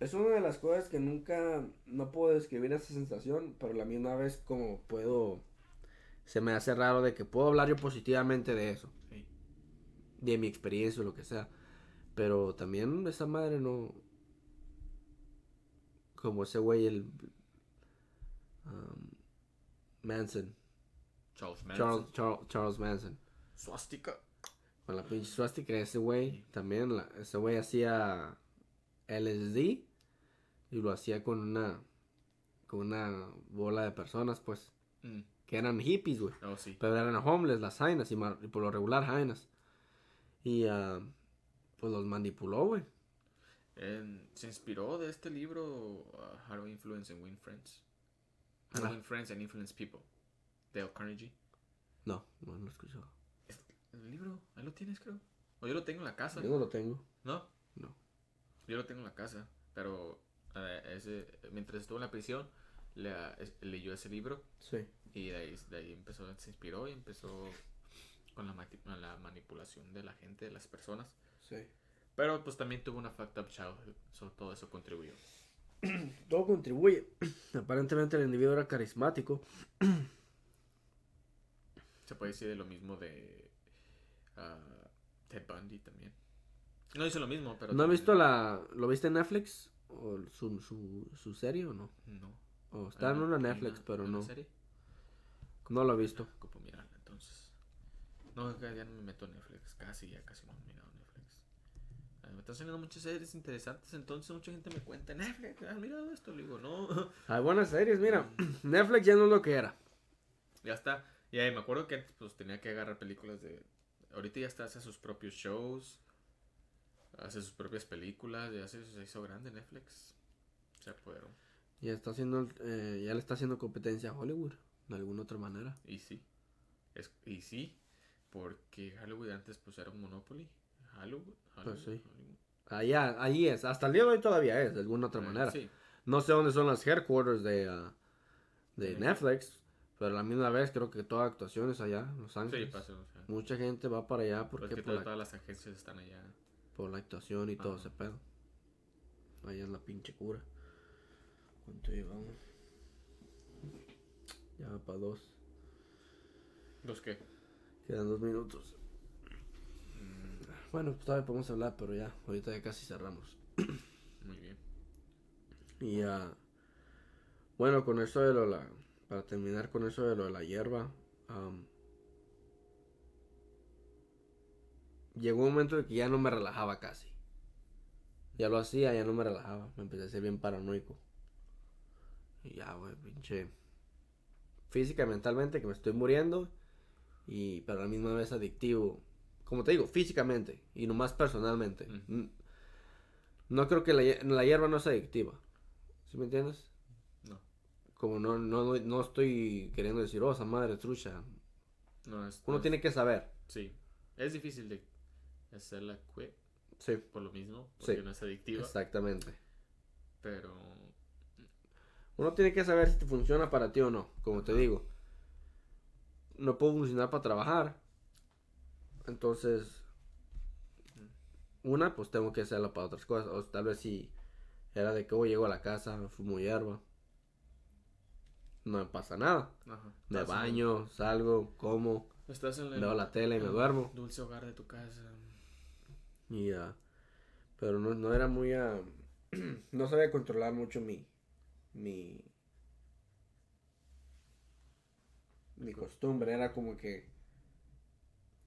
Es una de las cosas que nunca. No puedo describir esa sensación. Pero la misma vez, como puedo. Se me hace raro de que puedo hablar yo positivamente de eso. Sí. de mi experiencia o lo que sea. Pero también esa madre no. Como ese güey, el. um, Manson. Charles Manson. Charles, Charles, Charles Manson. Swastika. Con la pinche suástica, ese güey también. la- ese güey hacía LSD. Y lo hacía con una. Con una bola de personas, pues. Mm. Que eran hippies, güey. Oh, sí. Pero eran homeless, las jainas, y, por lo regular jainas. Y ah, pues los manipuló, güey. Se inspiró de este libro uh, How to Influence and Win Friends. How to Ah. Win Friends and Influence People. Dale Carnegie. No, no lo escuchó. El libro, ahí lo tienes, creo. O yo lo tengo en la casa. Yo no lo tengo. ¿No? No. Yo lo tengo en la casa. Pero eh, ese, mientras estuvo en la prisión, le- es- leyó ese libro. Sí. Y de ahí, de ahí empezó, se inspiró y empezó con la, con la manipulación de la gente, de las personas. Sí. Pero pues también tuvo una fucked up childhood. So, todo eso contribuyó. Todo contribuye. Aparentemente el individuo era carismático. Se puede decir de lo mismo de ah, Ted Bundy también. No dice lo mismo, pero... ¿No has visto la... ¿Lo viste en Netflix? ¿O su, su, su serie o no? No. O está en Ah, una ¿hay Netflix, una- pero una no. serie? No lo he visto. Ocupo mirarla entonces. No, ya no me meto en Netflix. Casi, ya casi no he mirado Netflix. Ah, me están saliendo muchas series interesantes, entonces mucha gente me cuenta, Netflix, ¿has mirado esto? Le digo, no. Hay buenas series, mira. Netflix ya no es lo que era. ya está. Y ahí me acuerdo que antes pues tenía que agarrar películas de... Ahorita ya está, hace sus propios shows. Hace sus propias películas. Ya se, se hizo grande Netflix. Se apoderó. Ya está haciendo... eh, ya le está haciendo competencia a Hollywood. De alguna otra manera. Y sí. Es, y sí. Porque Hollywood antes pues era un monopoly. Hollywood. Hollywood, Pues sí. Hollywood. Allá, ahí es. Hasta el día de hoy todavía es, de alguna otra Eh, manera. Sí. No sé dónde son las headquarters de, ah, de Sí. Netflix, pero a la misma vez creo que toda actuación es allá, en Los Sí, Ángeles. pasa. O sea, Mucha gente va para allá porque porque por todas, la- todas las agencias están allá. por la actuación y todo ese pedo. Ahí es la pinche cura. ¿Cuánto llevamos? Ya va para dos. ¿Los qué? Quedan dos minutos. Bueno, pues todavía podemos hablar, pero ya, ahorita ya casi cerramos. Muy bien. Y ya. bueno, con eso de lo la. Para terminar con eso de lo de la hierba. llegó un momento en que ya no me relajaba casi. Ya lo hacía, ya no me relajaba. Me empecé a ser bien paranoico. Y ya, güey, pinche. Física mentalmente que me estoy muriendo. Y pero a la misma vez adictivo. Como te digo, físicamente. Y nomás personalmente. N- No creo que la, hier- la hierba no sea adictiva. ¿Sí me entiendes? No. Como no, no, no estoy queriendo decir, oh, esa madre trucha. No es. Uno no tiene que saber. Sí. Es difícil de hacerla quit Sí, por lo mismo. Porque Sí. no es adictiva. exactamente. Pero. Uno tiene que saber si te funciona para ti o no. Como te digo, no puedo funcionar para trabajar. Entonces, una, pues tengo que hacerla para otras cosas. O tal vez si era de que hoy llego a la casa, fumo hierba. No me pasa nada. Ajá. Me en baño, salgo, como, Estás en el. veo la tele y me duermo. Dulce hogar de tu casa. Y ah, pero no, no era muy ah, no sabía controlar mucho mi mi mi costumbre, era como que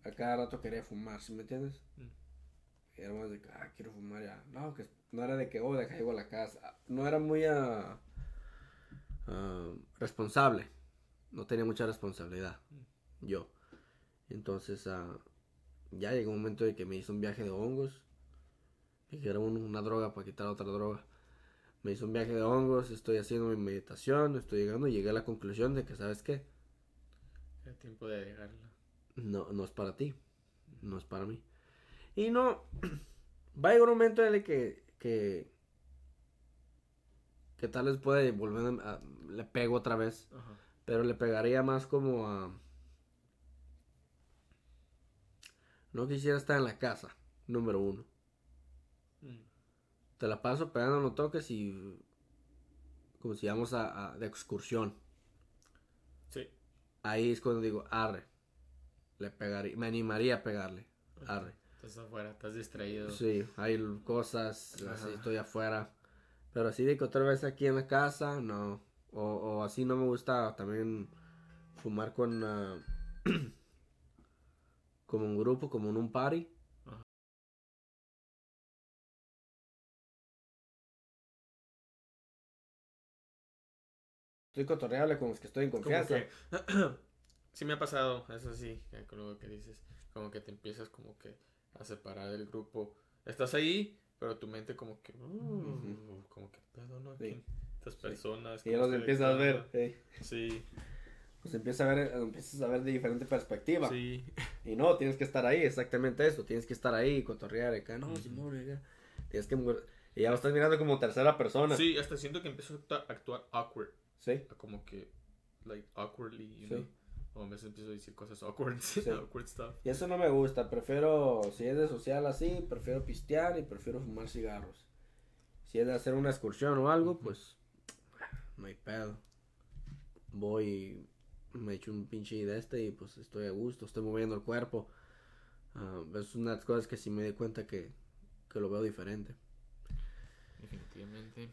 a cada rato quería fumar, ¿sí me entiendes? Mm. Era más de que, ah, quiero fumar ya. No, que no era de que, oh, deja llego a la casa. No era muy ah, responsable. No tenía mucha responsabilidad. Yo. Entonces, ah, ya llegó un momento de que me hizo un viaje de hongos. Me dijeron un- una droga para quitar otra droga. Me hizo un viaje de hongos, estoy haciendo mi meditación, estoy llegando y llegué a la conclusión de que, ¿sabes qué? Era tiempo de dejarla. No, no es para ti, no es para mí. Y no, va a llegar un momento en el que, que, que tal vez puede volver a, le pego otra vez, Ajá. pero le pegaría más como a... No quisiera estar en la casa, número uno. Te la paso pegando los toques y como si vamos a, a- de excursión. Sí. Ahí es cuando digo, arre. Le pegaría, me animaría a pegarle. Arre. Estás afuera, estás distraído. Sí, hay cosas, así estoy afuera. Pero así de que otra vez aquí en la casa, no. O, o así no me gusta también fumar con... ah, como un grupo, como en un party. Estoy cotorreable con los que estoy en confianza. que. sí me ha pasado, eso sí, ya con lo que dices. Como que te empiezas como que a separar del grupo. Estás ahí, pero tu mente como que. uh, Como que pedo, ¿no? Sí. Estas personas. Y ya ¿cómo los empiezas a ver. Sí, Pues empieza a ver, empiezas a ver de diferente perspectiva. sí. Y no, tienes que estar ahí, exactamente eso. Tienes que estar ahí, cotorrear acá. No, Ujú. Simón, acá. Tienes que. Y ya lo estás mirando como tercera persona. Sí, hasta siento que empiezo a actuar awkward. Sí. Como que, like, awkwardly, you Sí. know. O a veces empiezo a decir cosas awkward, awkward stuff. Y eso no me gusta. Prefiero, si es de social así, prefiero pistear y prefiero fumar cigarros. Si es de hacer una excursión o algo, pues. No hay pedo. Voy me echo un pinche de este y pues estoy a gusto, estoy moviendo el cuerpo. Ah, es una de las cosas que sí me di cuenta que, que lo veo diferente. Definitivamente.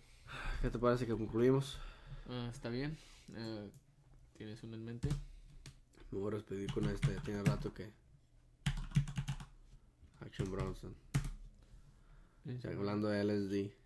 ¿Qué te parece que concluimos? Ah, Está bien. Eh, ¿Tienes uno en mente? Me voy a despedir con este, ya tiene rato que... Action Bronson. Ya hablando de LSD.